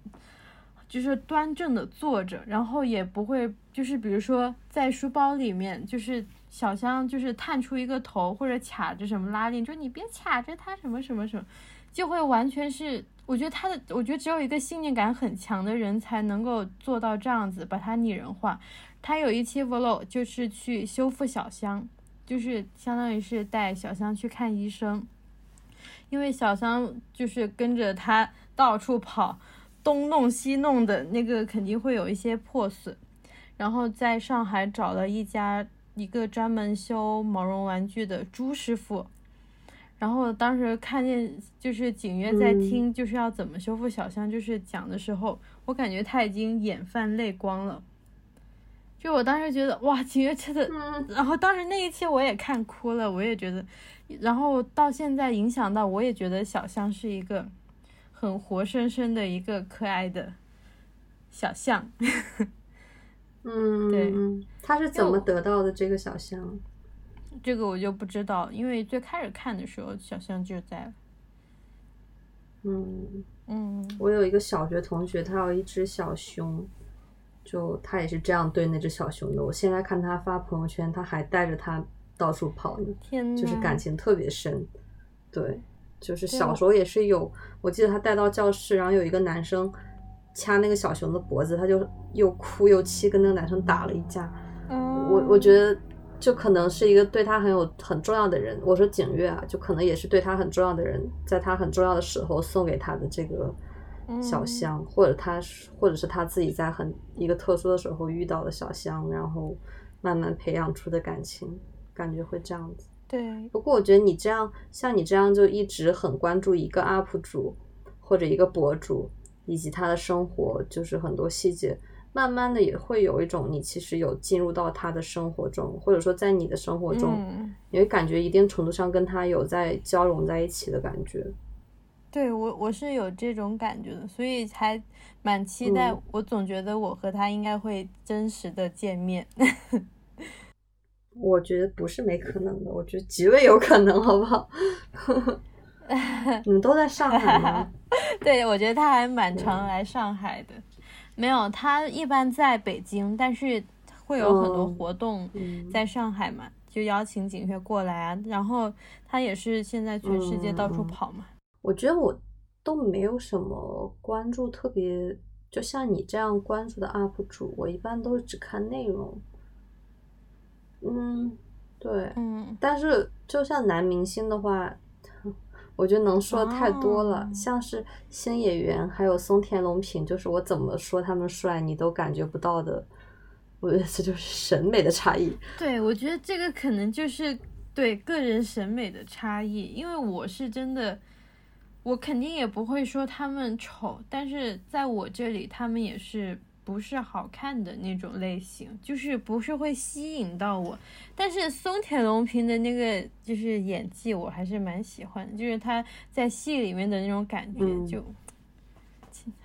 就是端正的坐着，然后也不会就是比如说在书包里面，就是小香就是探出一个头或者卡着什么拉链，就你别卡着他什么什么什么，就会完全是我觉得他的，我觉得只有一个信念感很强的人才能够做到这样子把它拟人化。他有一期 vlog 就是去修复小香。就是相当于是带小香去看医生，因为小香就是跟着他到处跑，东弄西弄的那个肯定会有一些破损。然后在上海找了一家一个专门修毛绒玩具的朱师傅，然后当时看见就是景月在听就是要怎么修复小香，就是讲的时候，我感觉他已经眼泛泪光了。就我当时觉得哇，景月真的，然后当时那一期我也看哭了，我也觉得，然后到现在影响到我也觉得小象是一个很活生生的一个可爱的小象。嗯，对，他是怎么得到的这个小象？这个我就不知道，因为最开始看的时候小象就在。嗯嗯，我有一个小学同学，他有一只小熊。就他也是这样对那只小熊的。我现在看他发朋友圈，他还带着它到处跑呢，就是感情特别深。对，就是小时候也是有，我记得他带到教室，然后有一个男生掐那个小熊的脖子，他就又哭又气，跟那个男生打了一架。我我觉得就可能是一个对他很有很重要的人。我说景月啊，就可能也是对他很重要的人，在他很重要的时候送给他的这个小香，或者他或者是他自己在很一个特殊的时候遇到的小香，然后慢慢培养出的感情，感觉会这样子。对，不过我觉得你这样，像你这样就一直很关注一个 UP 主或者一个博主以及他的生活，就是很多细节，慢慢的也会有一种你其实有进入到他的生活中，或者说在你的生活中，你会感觉一定程度上跟他有在交融在一起的感觉。对我，我是有这种感觉的，所以还蛮期待。我总觉得我和他应该会真实的见面。我觉得不是没可能的，我觉得极为有可能，好不好？你们都在上海吗？对，我觉得他还蛮常来上海的。没有，他一般在北京，但是会有很多活动在上海嘛，就邀请景轩过来啊。然后他也是现在全世界到处跑嘛。我觉得我都没有什么关注特别，就像你这样关注的 UP 主，我一般都是只看内容。嗯，对，嗯，但是就像男明星的话，我觉得能说太多了。像是星野源还有松田龙平，就是我怎么说他们帅，你都感觉不到的。我觉得这就是审美的差异。对，我觉得这个可能就是对个人审美的差异，因为我是真的，我肯定也不会说他们丑，但是在我这里，他们也是。不是好看的那种类型，就是不是会吸引到我。但是松田龙平的那个就是演技，我还是蛮喜欢的，就是他在戏里面的那种感觉就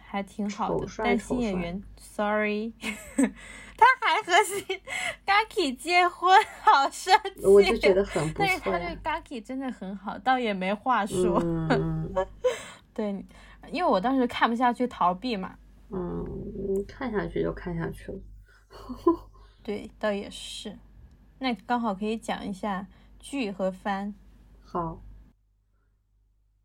还挺好的。但新演员，sorry，他还和 Gaki 结婚，好生气。我就觉得很不但是他对 Gaki 真的很好，倒也没话说。对，因为我当时看不下去，逃避嘛。嗯，看下去就看下去了。对，倒也是。那刚好可以讲一下剧和番。好，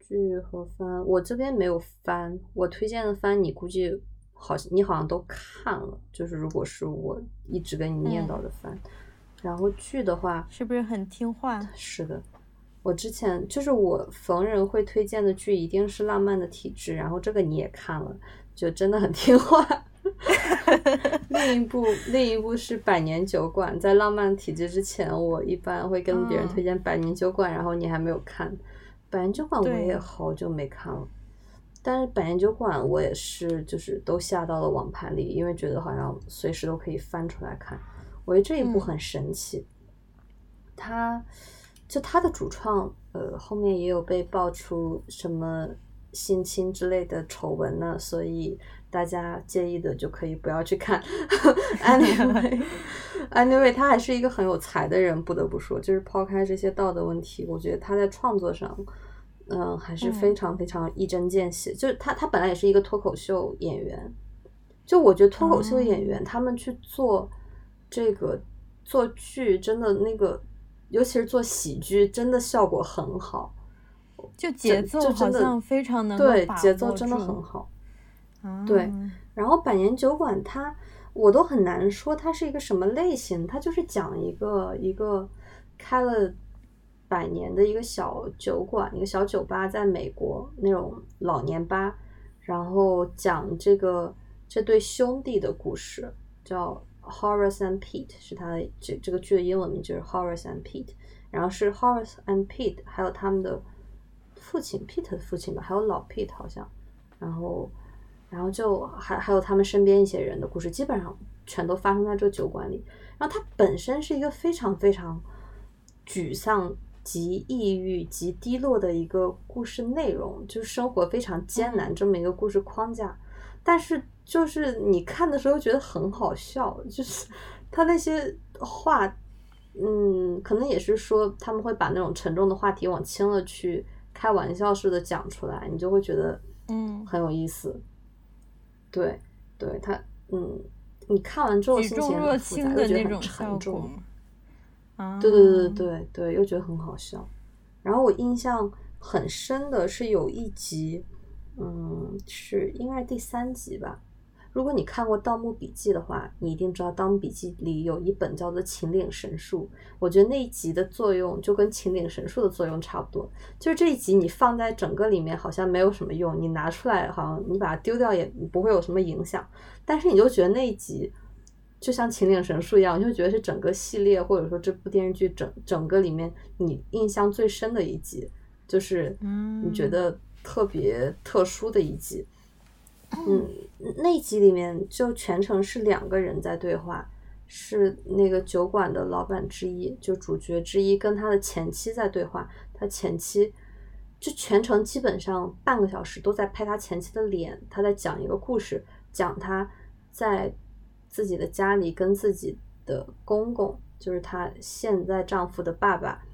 剧和番，我这边没有番。我推荐的番，你估计好，你好像都看了。就是如果是我一直跟你念叨的番，然后剧的话，是不是很听话？是的，我之前就是我逢人会推荐的剧，一定是《浪漫的体质》，然后这个你也看了。就真的很听话。另一部，另一部是《百年酒馆》。在《浪漫体质》之前，我一般会跟别人推荐《百年酒馆》，然后你还没有看《百年酒馆》，我也好久没看了。但是《百年酒馆》我也是，就是都下到了网盘里，因为觉得好像随时都可以翻出来看。我觉得这一部很神奇。他就他的主创，呃，后面也有被爆出什么。性侵之类的丑闻呢，所以大家介意的就可以不要去看。Anyway，Anyway，他还是一个很有才的人，不得不说，就是抛开这些道德问题，我觉得他在创作上，嗯，还是非常非常一针见血。就是他，他本来也是一个脱口秀演员，就我觉得脱口秀演员他们去做这个做剧，真的那个，尤其是做喜剧，真的效果很好。就节奏好像非常能对节奏真的很好，对。然后百年酒馆它我都很难说它是一个什么类型，它就是讲一个一个开了百年的一个小酒馆，一个小酒吧，在美国那种老年吧，然后讲这个这对兄弟的故事，叫 Horace and Pete，是他的这这个剧的英文名就是 Horace and Pete，然后是 Horace and Pete，还有他们的。父亲 Pete 的父亲吧，还有老 Pete 好像，然后，然后就还还有他们身边一些人的故事，基本上全都发生在这个酒馆里。然后他本身是一个非常非常沮丧、极抑郁、极低落的一个故事内容，就是生活非常艰难这么一个故事框架。但是就是你看的时候觉得很好笑，就是他那些话，嗯，可能也是说他们会把那种沉重的话题往轻了去。开玩笑似的讲出来，你就会觉得，嗯，很有意思。对，对他，嗯，你看完之后心情很复杂，又觉得很沉重。啊，对对对对对对，又觉得很好笑。然后我印象很深的是有一集，嗯，是应该是第三集吧，如果你看过《盗墓笔记》的话，你一定知道《盗墓笔记》里有一本叫做《秦岭神树》。我觉得那一集的作用就跟《秦岭神树》的作用差不多，就是这一集你放在整个里面好像没有什么用，你拿出来好像你把它丢掉也不会有什么影响，但是你就觉得那一集就像《秦岭神树》一样，你就觉得是整个系列或者说这部电视剧整整个里面你印象最深的一集，就是你觉得特别特殊的一集。嗯，那集里面就全程是两个人在对话，是那个酒馆的老板之一，就主角之一跟他的前妻在对话。他前妻就全程基本上半个小时都在拍他前妻的脸，他在讲一个故事，讲他在自己的家里跟自己的公公，就是他现在丈夫的爸爸，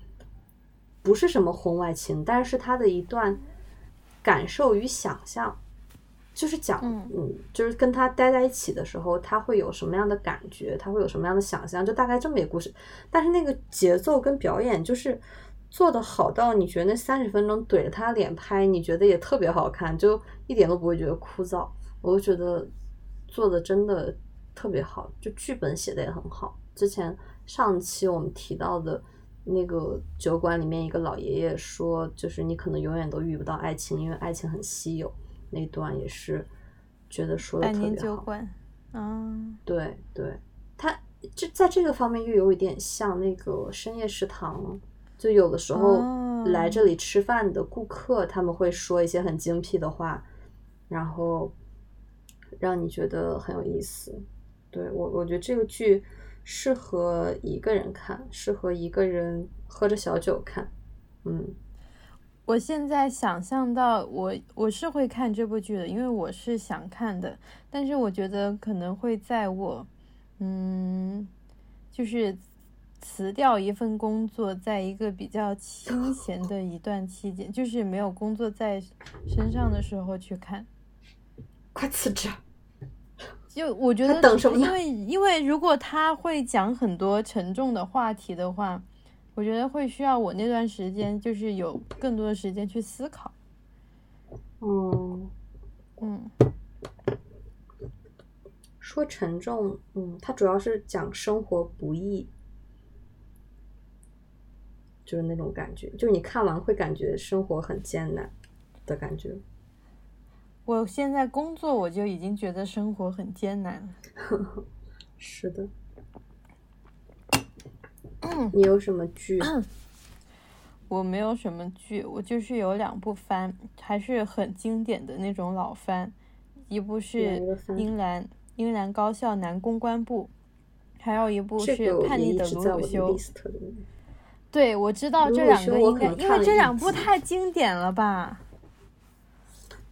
不是什么婚外情，但是他的一段感受与想象。就是讲，嗯，就是跟他待在一起的时候，他会有什么样的感觉，他会有什么样的想象，就大概这么一个故事。但是那个节奏跟表演就是做的好到你觉得那三十分钟怼着他脸拍，你觉得也特别好看，就一点都不会觉得枯燥。我就觉得做的真的特别好，就剧本写的也很好。之前上期我们提到的那个酒馆里面一个老爷爷说，就是你可能永远都遇不到爱情，因为爱情很稀有。那段也是觉得说的特别好。酒馆，嗯，对对，他这在这个方面又有一点像那个深夜食堂，就有的时候来这里吃饭的顾客，他们会说一些很精辟的话，然后让你觉得很有意思。对我，我觉得这个剧适合一个人看，适合一个人喝着小酒看，嗯。我现在想象到我我是会看这部剧的，因为我是想看的。但是我觉得可能会在我，嗯，就是辞掉一份工作，在一个比较清 闲的一段期间，就是没有工作在身上的时候去看。快辞职！就我觉得，等什么？因为因为如果他会讲很多沉重的话题的话。我觉得会需要我那段时间，就是有更多的时间去思考。嗯嗯，说沉重，嗯，它主要是讲生活不易，就是那种感觉，就是你看完会感觉生活很艰难的感觉。我现在工作，我就已经觉得生活很艰难了。是的。你有什么剧？我没有什么剧，我就是有两部番，还是很经典的那种老番。一部是《英兰英兰高校男公关部》，还有一部是《叛逆的鲁鲁修》。对，我知道这两个应该，因为这两部太经典了吧。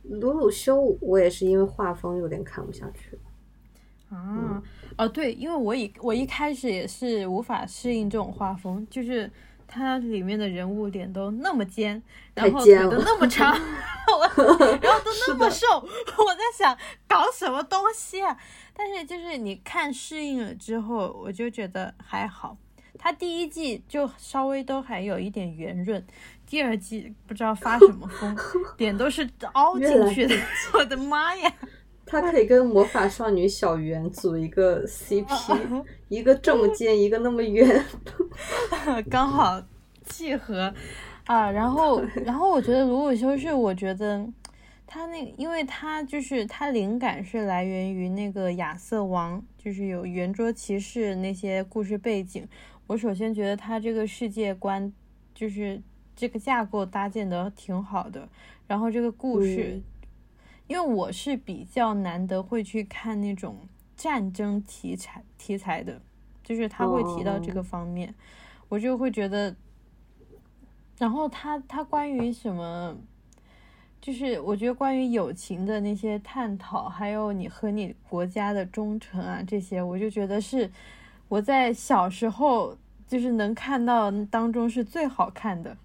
鲁鲁修，我也是因为画风有点看不下去。啊。哦，对，因为我一我一开始也是无法适应这种画风，就是它里面的人物脸都那么尖，然后腿都那么长，然后都那么瘦，我在想搞什么东西啊？但是就是你看适应了之后，我就觉得还好。它第一季就稍微都还有一点圆润，第二季不知道发什么疯，脸都是凹进去的，我的妈呀！他可以跟魔法少女小圆组一个 CP，一个这么尖，一个那么圆，刚好契合啊。然后，然后我觉得鲁鲁修是，我觉得他那，因为他就是他灵感是来源于那个亚瑟王，就是有圆桌骑士那些故事背景。我首先觉得他这个世界观就是这个架构搭建的挺好的，然后这个故事。因为我是比较难得会去看那种战争题材题材的，就是他会提到这个方面，我就会觉得，然后他他关于什么，就是我觉得关于友情的那些探讨，还有你和你国家的忠诚啊这些，我就觉得是我在小时候就是能看到当中是最好看的。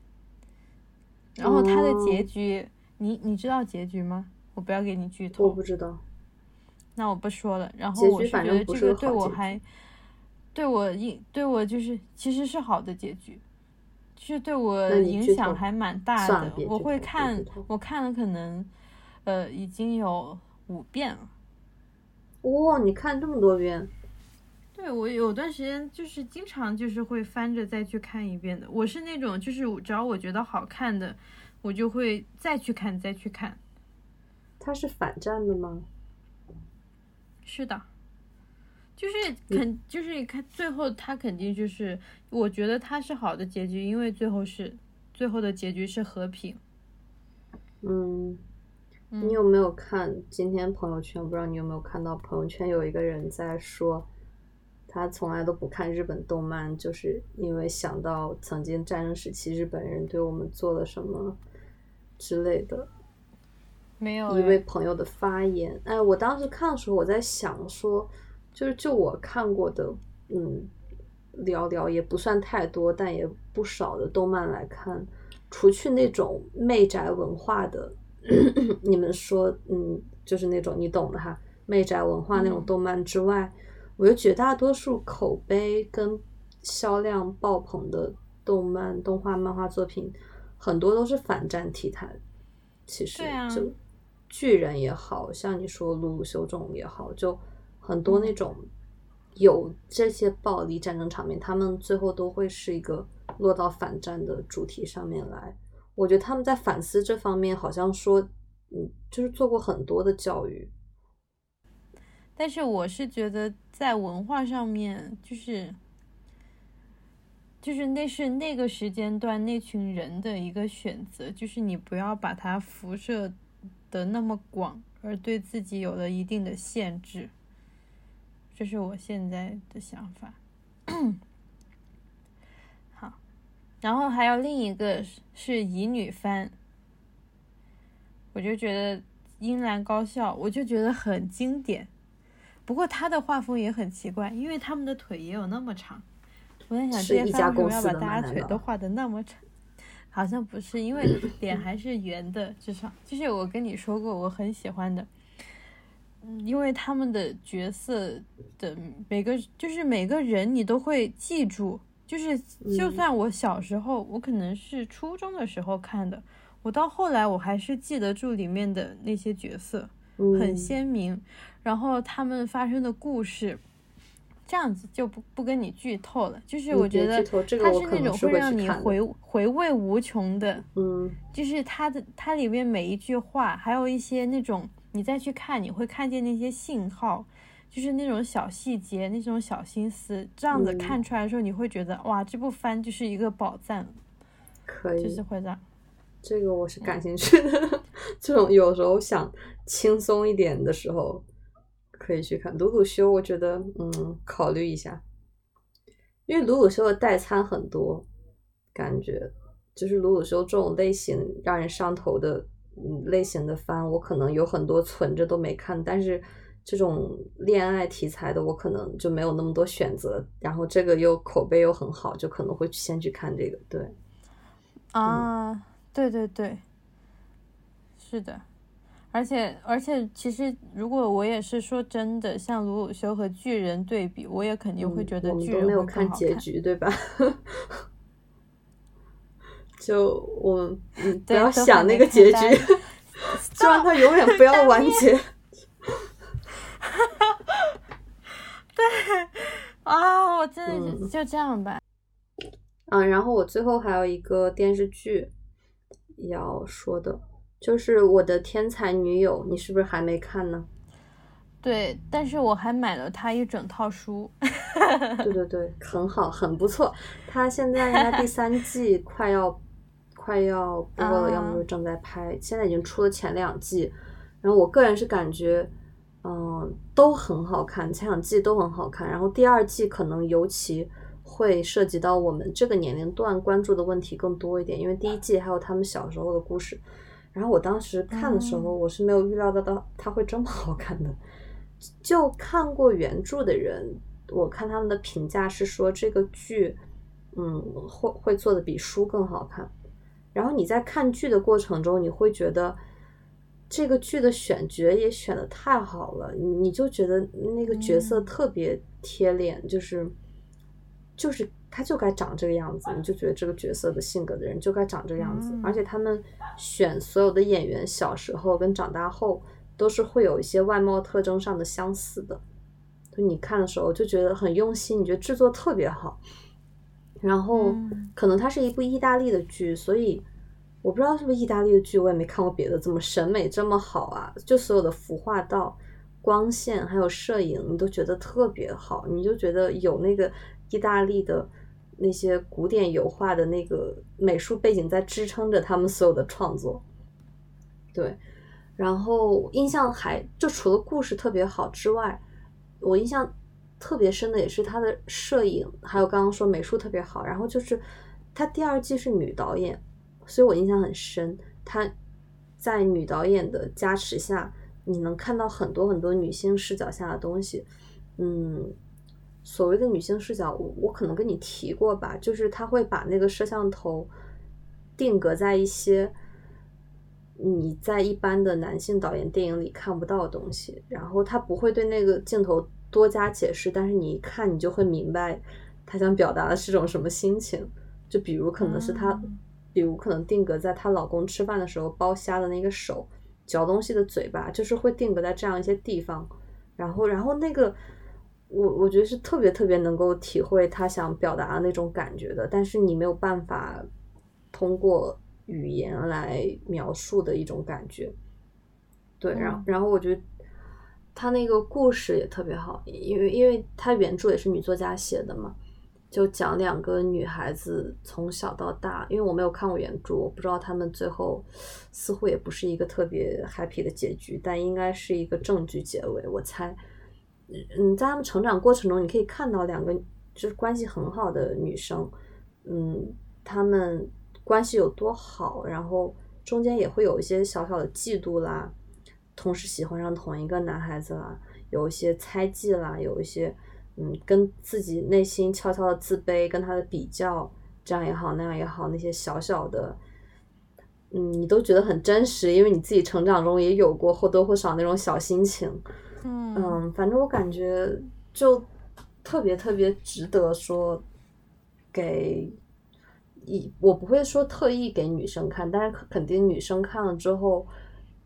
然后他的结局，你你知道结局吗？我不要给你剧透，我不知道。那我不说了。然后我是觉得这个对我还，对我影对我就是其实是好的结局，就是对我影响还蛮大的。我会看，我看了可能，呃，已经有五遍了。哇，你看这么多遍？对我有段时间就是经常就是会翻着再去看一遍的。我是那种就是只要我觉得好看的，我就会再去看再去看。它是反战的吗？是的，就是肯就是看最后他肯定就是，我觉得他是好的结局，因为最后是最后的结局是和平。嗯，嗯你有没有看今天朋友圈？不知道你有没有看到朋友圈有一个人在说，他从来都不看日本动漫，就是因为想到曾经战争时期日本人对我们做了什么之类的。没有一位朋友的发言。哎，我当时看的时候，我在想说，就是就我看过的，嗯，寥寥也不算太多，但也不少的动漫来看，除去那种媚宅文化的，你们说，嗯，就是那种你懂的哈，媚宅文化那种嗯动漫之外，我觉得绝大多数口碑跟销量爆棚的动漫、动画、漫画作品，很多都是反战题材。其实就巨人也好像你说鲁鲁修这种也好，就很多那种有这些暴力战争场面，他们最后都会是一个落到反战的主题上面来。我觉得他们在反思这方面，好像说，嗯，就是做过很多的教育。但是我是觉得在文化上面，就是就是那是那个时间段那群人的一个选择，就是你不要把它辐射的那么广，而对自己有了一定的限制。这是我现在的想法。好，然后还有另一个是是乙女番，我就觉得樱兰高校，我就觉得很经典。不过他的画风也很奇怪，因为他们的腿也有那么长。我在想，这些番为什么要把大家腿都画的那么长？好像不是，因为 脸还是圆的，至少就是我跟你说过，我很喜欢的。嗯，因为他们的角色的每个就是每个人你都会记住，就是就嗯算我小时候，我可能是初中的时候看的，我到后来我还是记得住里面的那些角色。很嗯，鲜明，然后他们发生的故事，这样子就不不跟你剧透了。就是我觉得它是那种会让你回回味无穷的，嗯就是它的它里面每一句话，还有一些那种你再去看，你会看见那些信号。就是那种小细节，那种小心思，这样子嗯看出来的时候，你会觉得哇，这部番就是一个宝藏，可以，就是会这样这个我是感兴趣的。这种有时候想轻松一点的时候，可以去看鲁鲁修。我觉得，嗯，考虑一下，因为鲁鲁修的代餐很多，感觉就是鲁鲁修这种类型让人上头的，嗯，类型的番，我可能有很多存着都没看，但是。这种恋爱题材的，我可能就没有那么多选择，然后这个又口碑又很好，就可能会先去看这个。对，啊，对对对，是的，而且而且，其实如果我也是说真的，像鲁鲁修和巨人对比，我也肯定会嗯觉得巨人会更好看。结局，对吧？就我们嗯，不对要想那个结局，希望它永远不要完结。对啊，我真的是嗯就这样吧。嗯，然后我最后还有一个电视剧要说的，就是我的天才女友，你是不是还没看呢？对，但是我还买了他一整套书。对对对，很好，很不错。他现在应该第三 季快要快要播了，要么啊就是正在拍，现在已经出了前两季。然后我个人是感觉，嗯、都很好看，前两季都很好看。然后第二季可能尤其会涉及到我们这个年龄段关注的问题更多一点，因为第一季还有他们小时候的故事。然后我当时看的时候，嗯我是没有预料到到它会这么好看的。就看过原著的人，我看他们的评价是说这个剧，嗯，会会做的比书更好看。然后你在看剧的过程中，你会觉得这个剧的选角也选的太好了，你你就觉得那个角色嗯特别贴脸，就是就是他就该长这个样子，你就觉得这个角色的性格的人就该长这个样子。嗯而且他们选所有的演员小时候跟长大后都是会有一些外貌特征上的相似的。就你看的时候就觉得很用心，你觉得制作特别好。然后可能它是一部意大利的剧，所以我不知道是不是意大利的剧，我也没看过别的怎么审美这么好啊！就所有的服化道、光线还有摄影，你都觉得特别好，你就觉得有那个意大利的。那些古典油画的那个美术背景在支撑着他们所有的创作，对。然后印象还就除了故事特别好之外，我印象特别深的也是他的摄影，还有刚刚说美术特别好。然后就是他第二季是女导演，所以我印象很深。他在女导演的加持下，你能看到很多很多女性视角下的东西，嗯。所谓的女性视角，我我可能跟你提过吧，就是他会把那个摄像头定格在一些你在一般的男性导演电影里看不到的东西，然后他不会对那个镜头多加解释，但是你一看你就会明白他想表达的是种什么心情。就比如可能是他，比如可能定格在她老公吃饭的时候剥虾的那个手，嚼东西的嘴巴，就是会定格在这样一些地方，然后然后那个。我我觉得是特别特别能够体会他想表达的那种感觉的，但是你没有办法通过语言来描述的一种感觉。对，然后然后我觉得他那个故事也特别好，因为因为他原著也是女作家写的嘛，就讲两个女孩子从小到大，因为我没有看过原著，我不知道他们最后似乎也不是一个特别 happy 的结局，但应该是一个正剧结尾，我猜。嗯，在他们成长过程中，你可以看到两个就是关系很好的女生，嗯，她们关系有多好，然后中间也会有一些小小的嫉妒啦，同时喜欢上同一个男孩子啦，有一些猜忌啦，有一些嗯，跟自己内心悄悄的自卑，跟他的比较，这样也好，那样也好，那些小小的，嗯，你都觉得很真实，因为你自己成长中也有过或多或少那种小心情。嗯，反正我感觉就特别特别值得说给一，我不会说特意给女生看，但是肯定女生看了之后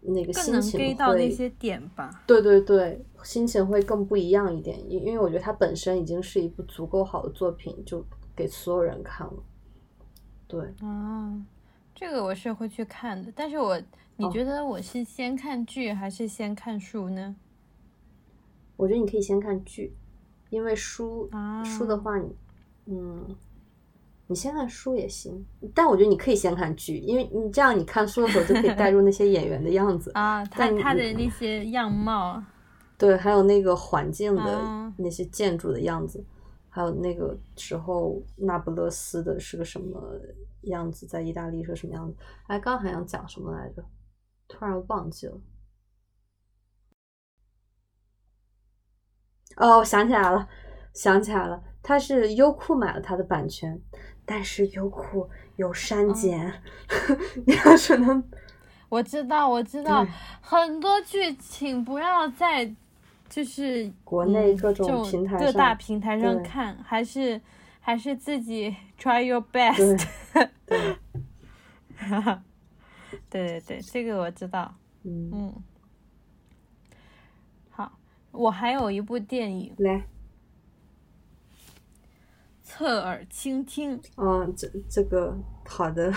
那个心情会到那些点吧。对对对，心情会更不一样一点，因因为我觉得它本身已经是一部足够好的作品，就给所有人看了。对啊，这个我是会去看的，但是我你觉得我是先看剧还是先看书呢？我觉得你可以先看剧，因为书书的话，你嗯，你先看书也行。但我觉得你可以先看剧，因为你这样你看书的时候就可以带入那些演员的样子 啊，他他的那些样貌，对，还有那个环境的那些建筑的样子，还有那个时候那不勒斯的是个什么样子，在意大利是什么样子？哎，刚刚还想讲什么来着？突然忘记了。哦，我想起来了，想起来了，他是优酷买了他的版权，但是优酷有删减，你要是能，我知道，我知道，很多剧请不要在就是国内各种平台各大平台上看，还是还是自己 try your best，对，对 对对，这个我知道，嗯。嗯。我还有一部电影，来，侧耳倾听。嗯，这这个好的，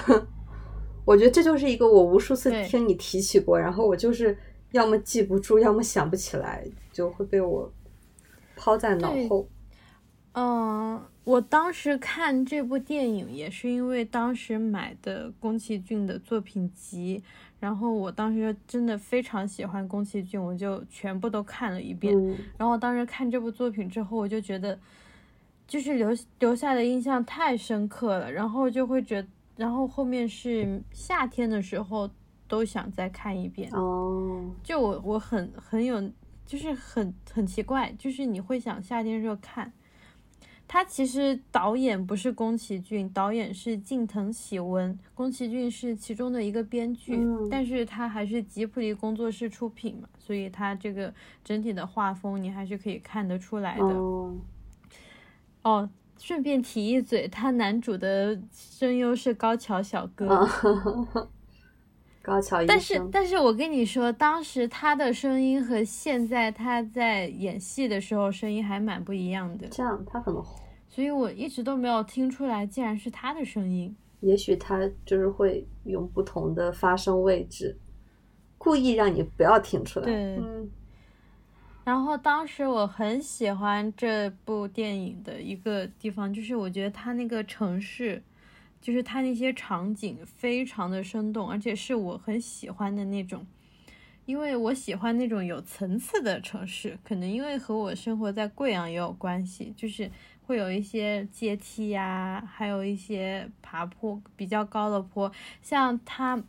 我觉得这就是一个我无数次听你提起过，然后我就是要么记不住，要么想不起来，就会被我抛在脑后。嗯，我当时看这部电影也是因为当时买的宫崎骏的作品集。然后我当时真的非常喜欢宫崎骏，我就全部都看了一遍。然后我当时看这部作品之后，我就觉得，就是留留下的印象太深刻了。然后就会觉，然后后面是夏天的时候都想再看一遍。哦，就我我很很有，就是很很奇怪，就是你会想夏天时候看。他其实导演不是宫崎骏，导演是近藤喜文，宫崎骏是其中的一个编剧，但是他还是吉卜力工作室出品嘛，所以他这个整体的画风你还是可以看得出来的。哦，顺便提一嘴，他男主的声优是高桥小哥。高桥医生。但是，但是我跟你说，当时他的声音和现在他在演戏的时候声音还蛮不一样的。这样，他可能，所以我一直都没有听出来，竟然是他的声音。也许他就是会用不同的发声位置，故意让你不要听出来。对，嗯。然后当时我很喜欢这部电影的一个地方，就是我觉得他那个城市，就是它那些场景非常的生动，而且是我很喜欢的那种。因为我喜欢那种有层次的城市，可能因为和我生活在贵阳也有关系，就是会有一些阶梯呀，还有一些爬坡比较高的坡，像它，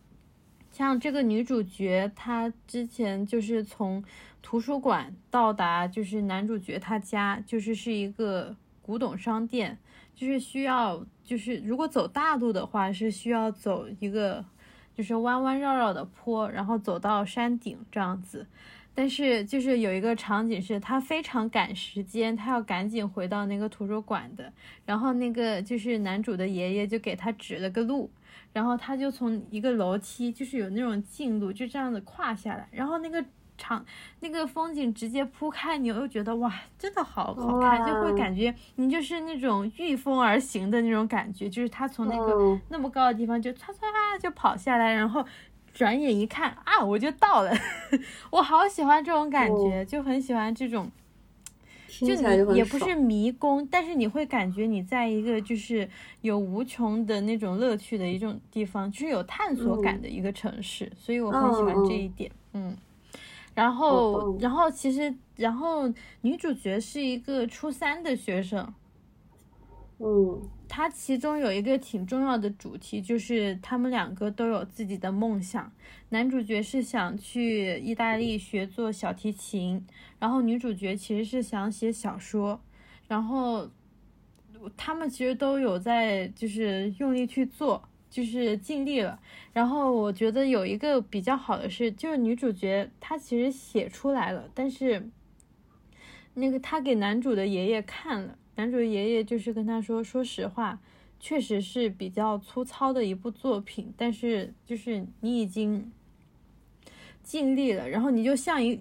像这个女主角，她之前就是从。图书馆到达就是男主角他家，就是是一个古董商店，就是需要就是如果走大路的话是需要走一个就是弯弯绕绕的坡，然后走到山顶这样子。但是就是有一个场景是他非常赶时间，他要赶紧回到那个图书馆的，然后那个就是男主的爷爷就给他指了个路，然后他就从一个楼梯就是有那种近路就这样子跨下来，然后那个。场那个风景直接铺开，你又觉得哇，真的好好看，就会感觉你就是那种御风而行的那种感觉，就是他从那个那么高的地方就唰唰就跑下来，然后转眼一看啊，我就到了，我好喜欢这种感觉，就很喜欢这种，就你也不是迷宫，但是你会感觉你在一个就是有无穷的那种乐趣的一种地方，就是有探索感的一个城市，所以我很喜欢这一点，嗯。然后，然后其实，然后女主角是一个初三的学生，嗯，她其中有一个挺重要的主题，就是他们两个都有自己的梦想。男主角是想去意大利学做小提琴，然后女主角其实是想写小说，然后他们其实都有在就是用力去做。就是尽力了，然后我觉得有一个比较好的是，就是女主角她其实写出来了，但是那个她给男主的爷爷看了，男主爷爷就是跟他说，说实话，确实是比较粗糙的一部作品，但是就是你已经尽力了，然后你就像一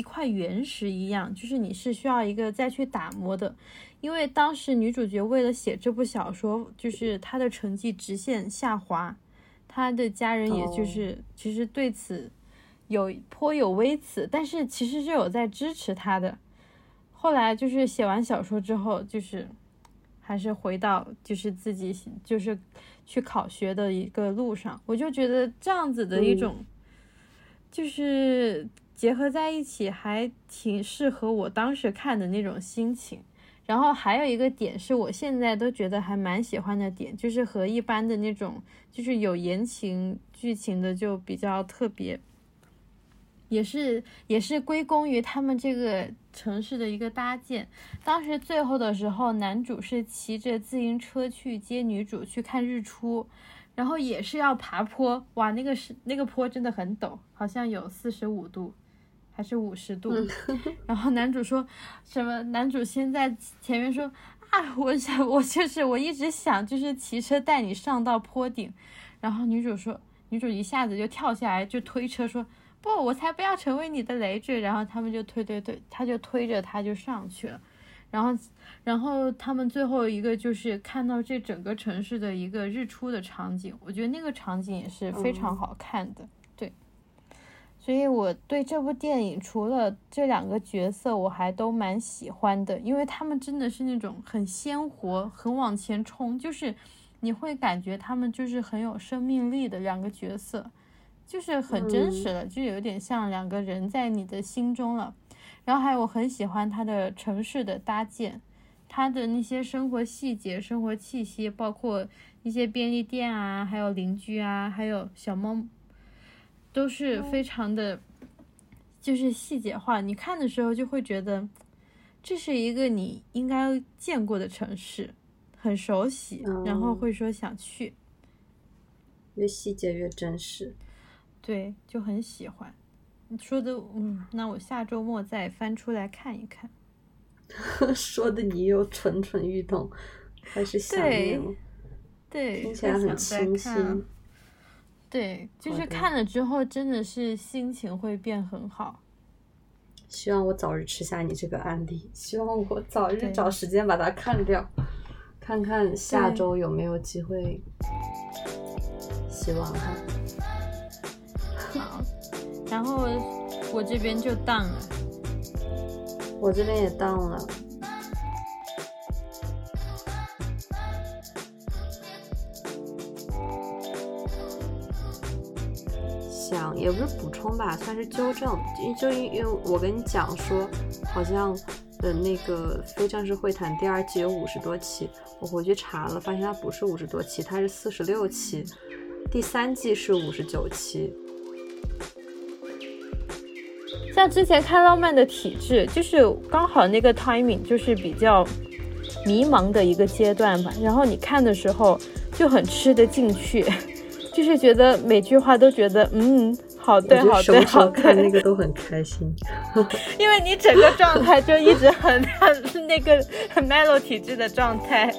一一块原石一样，就是你是需要一个再去打磨的。因为当时女主角为了写这部小说，就是她的成绩直线下滑，她的家人也就是其实对此有颇有微词，但是其实是有在支持她的。后来就是写完小说之后，就是还是回到就是自己就是去考学的一个路上，我就觉得这样子的一种就是结合在一起，还挺适合我当时看的那种心情。然后还有一个点是我现在都觉得还蛮喜欢的点，就是和一般的那种就是有言情剧情的就比较特别，也是也是归功于他们这个城市的一个搭建。当时最后的时候，男主是骑着自行车去接女主去看日出，然后也是要爬坡，哇，那个是那个坡真的很陡，好像有四十五度。还是五十度，然后男主说什么？男主先在前面说啊，我想我就是我一直想就是骑车带你上到坡顶，然后女主说，女主一下子就跳下来就推车说不，我才不要成为你的累赘，然后他们就推推推，他就推着他就上去了，然后然后他们最后一个就是看到这整个城市的一个日出的场景，我觉得那个场景也是非常好看的。所以我对这部电影除了这两个角色，我还都蛮喜欢的，因为他们真的是那种很鲜活、很往前冲，就是你会感觉他们就是很有生命力的两个角色，就是很真实了，就有点像两个人在你的心中了。然后还有我很喜欢他的城市的搭建，他的那些生活细节、生活气息，包括一些便利店啊，还有邻居啊，还有小猫。都是非常的，就是细节化。你看的时候就会觉得，这是一个你应该见过的城市，很熟悉，然后会说想去。越细节越真实，对，就很喜欢。你说的，嗯，那我下周末再翻出来看一看。说的你又蠢蠢欲动，还是想。对，听起来很清新。对，就是看了之后真的是心情会变很好。希望我早日吃下你这个案例，希望我早日找时间把它看掉，看看下周有没有机会。希望哈，好，然后我这边就当了。我这边也当了。也不是补充吧，算是纠正，因就因因为我跟你讲说，好像呃那个非正式会谈第二季有五十多期，我回去查了，发现它不是五十多期，它是四十六期，第三季是五十九期。像之前看《浪漫的体质》，就是刚好那个 timing 就是比较迷茫的一个阶段吧。然后你看的时候就很吃得进去，就是觉得每句话都觉得嗯，好对，好对，好对。看那个都很开心。因为你整个状态就一直很很那个很 mellow 体质的状态。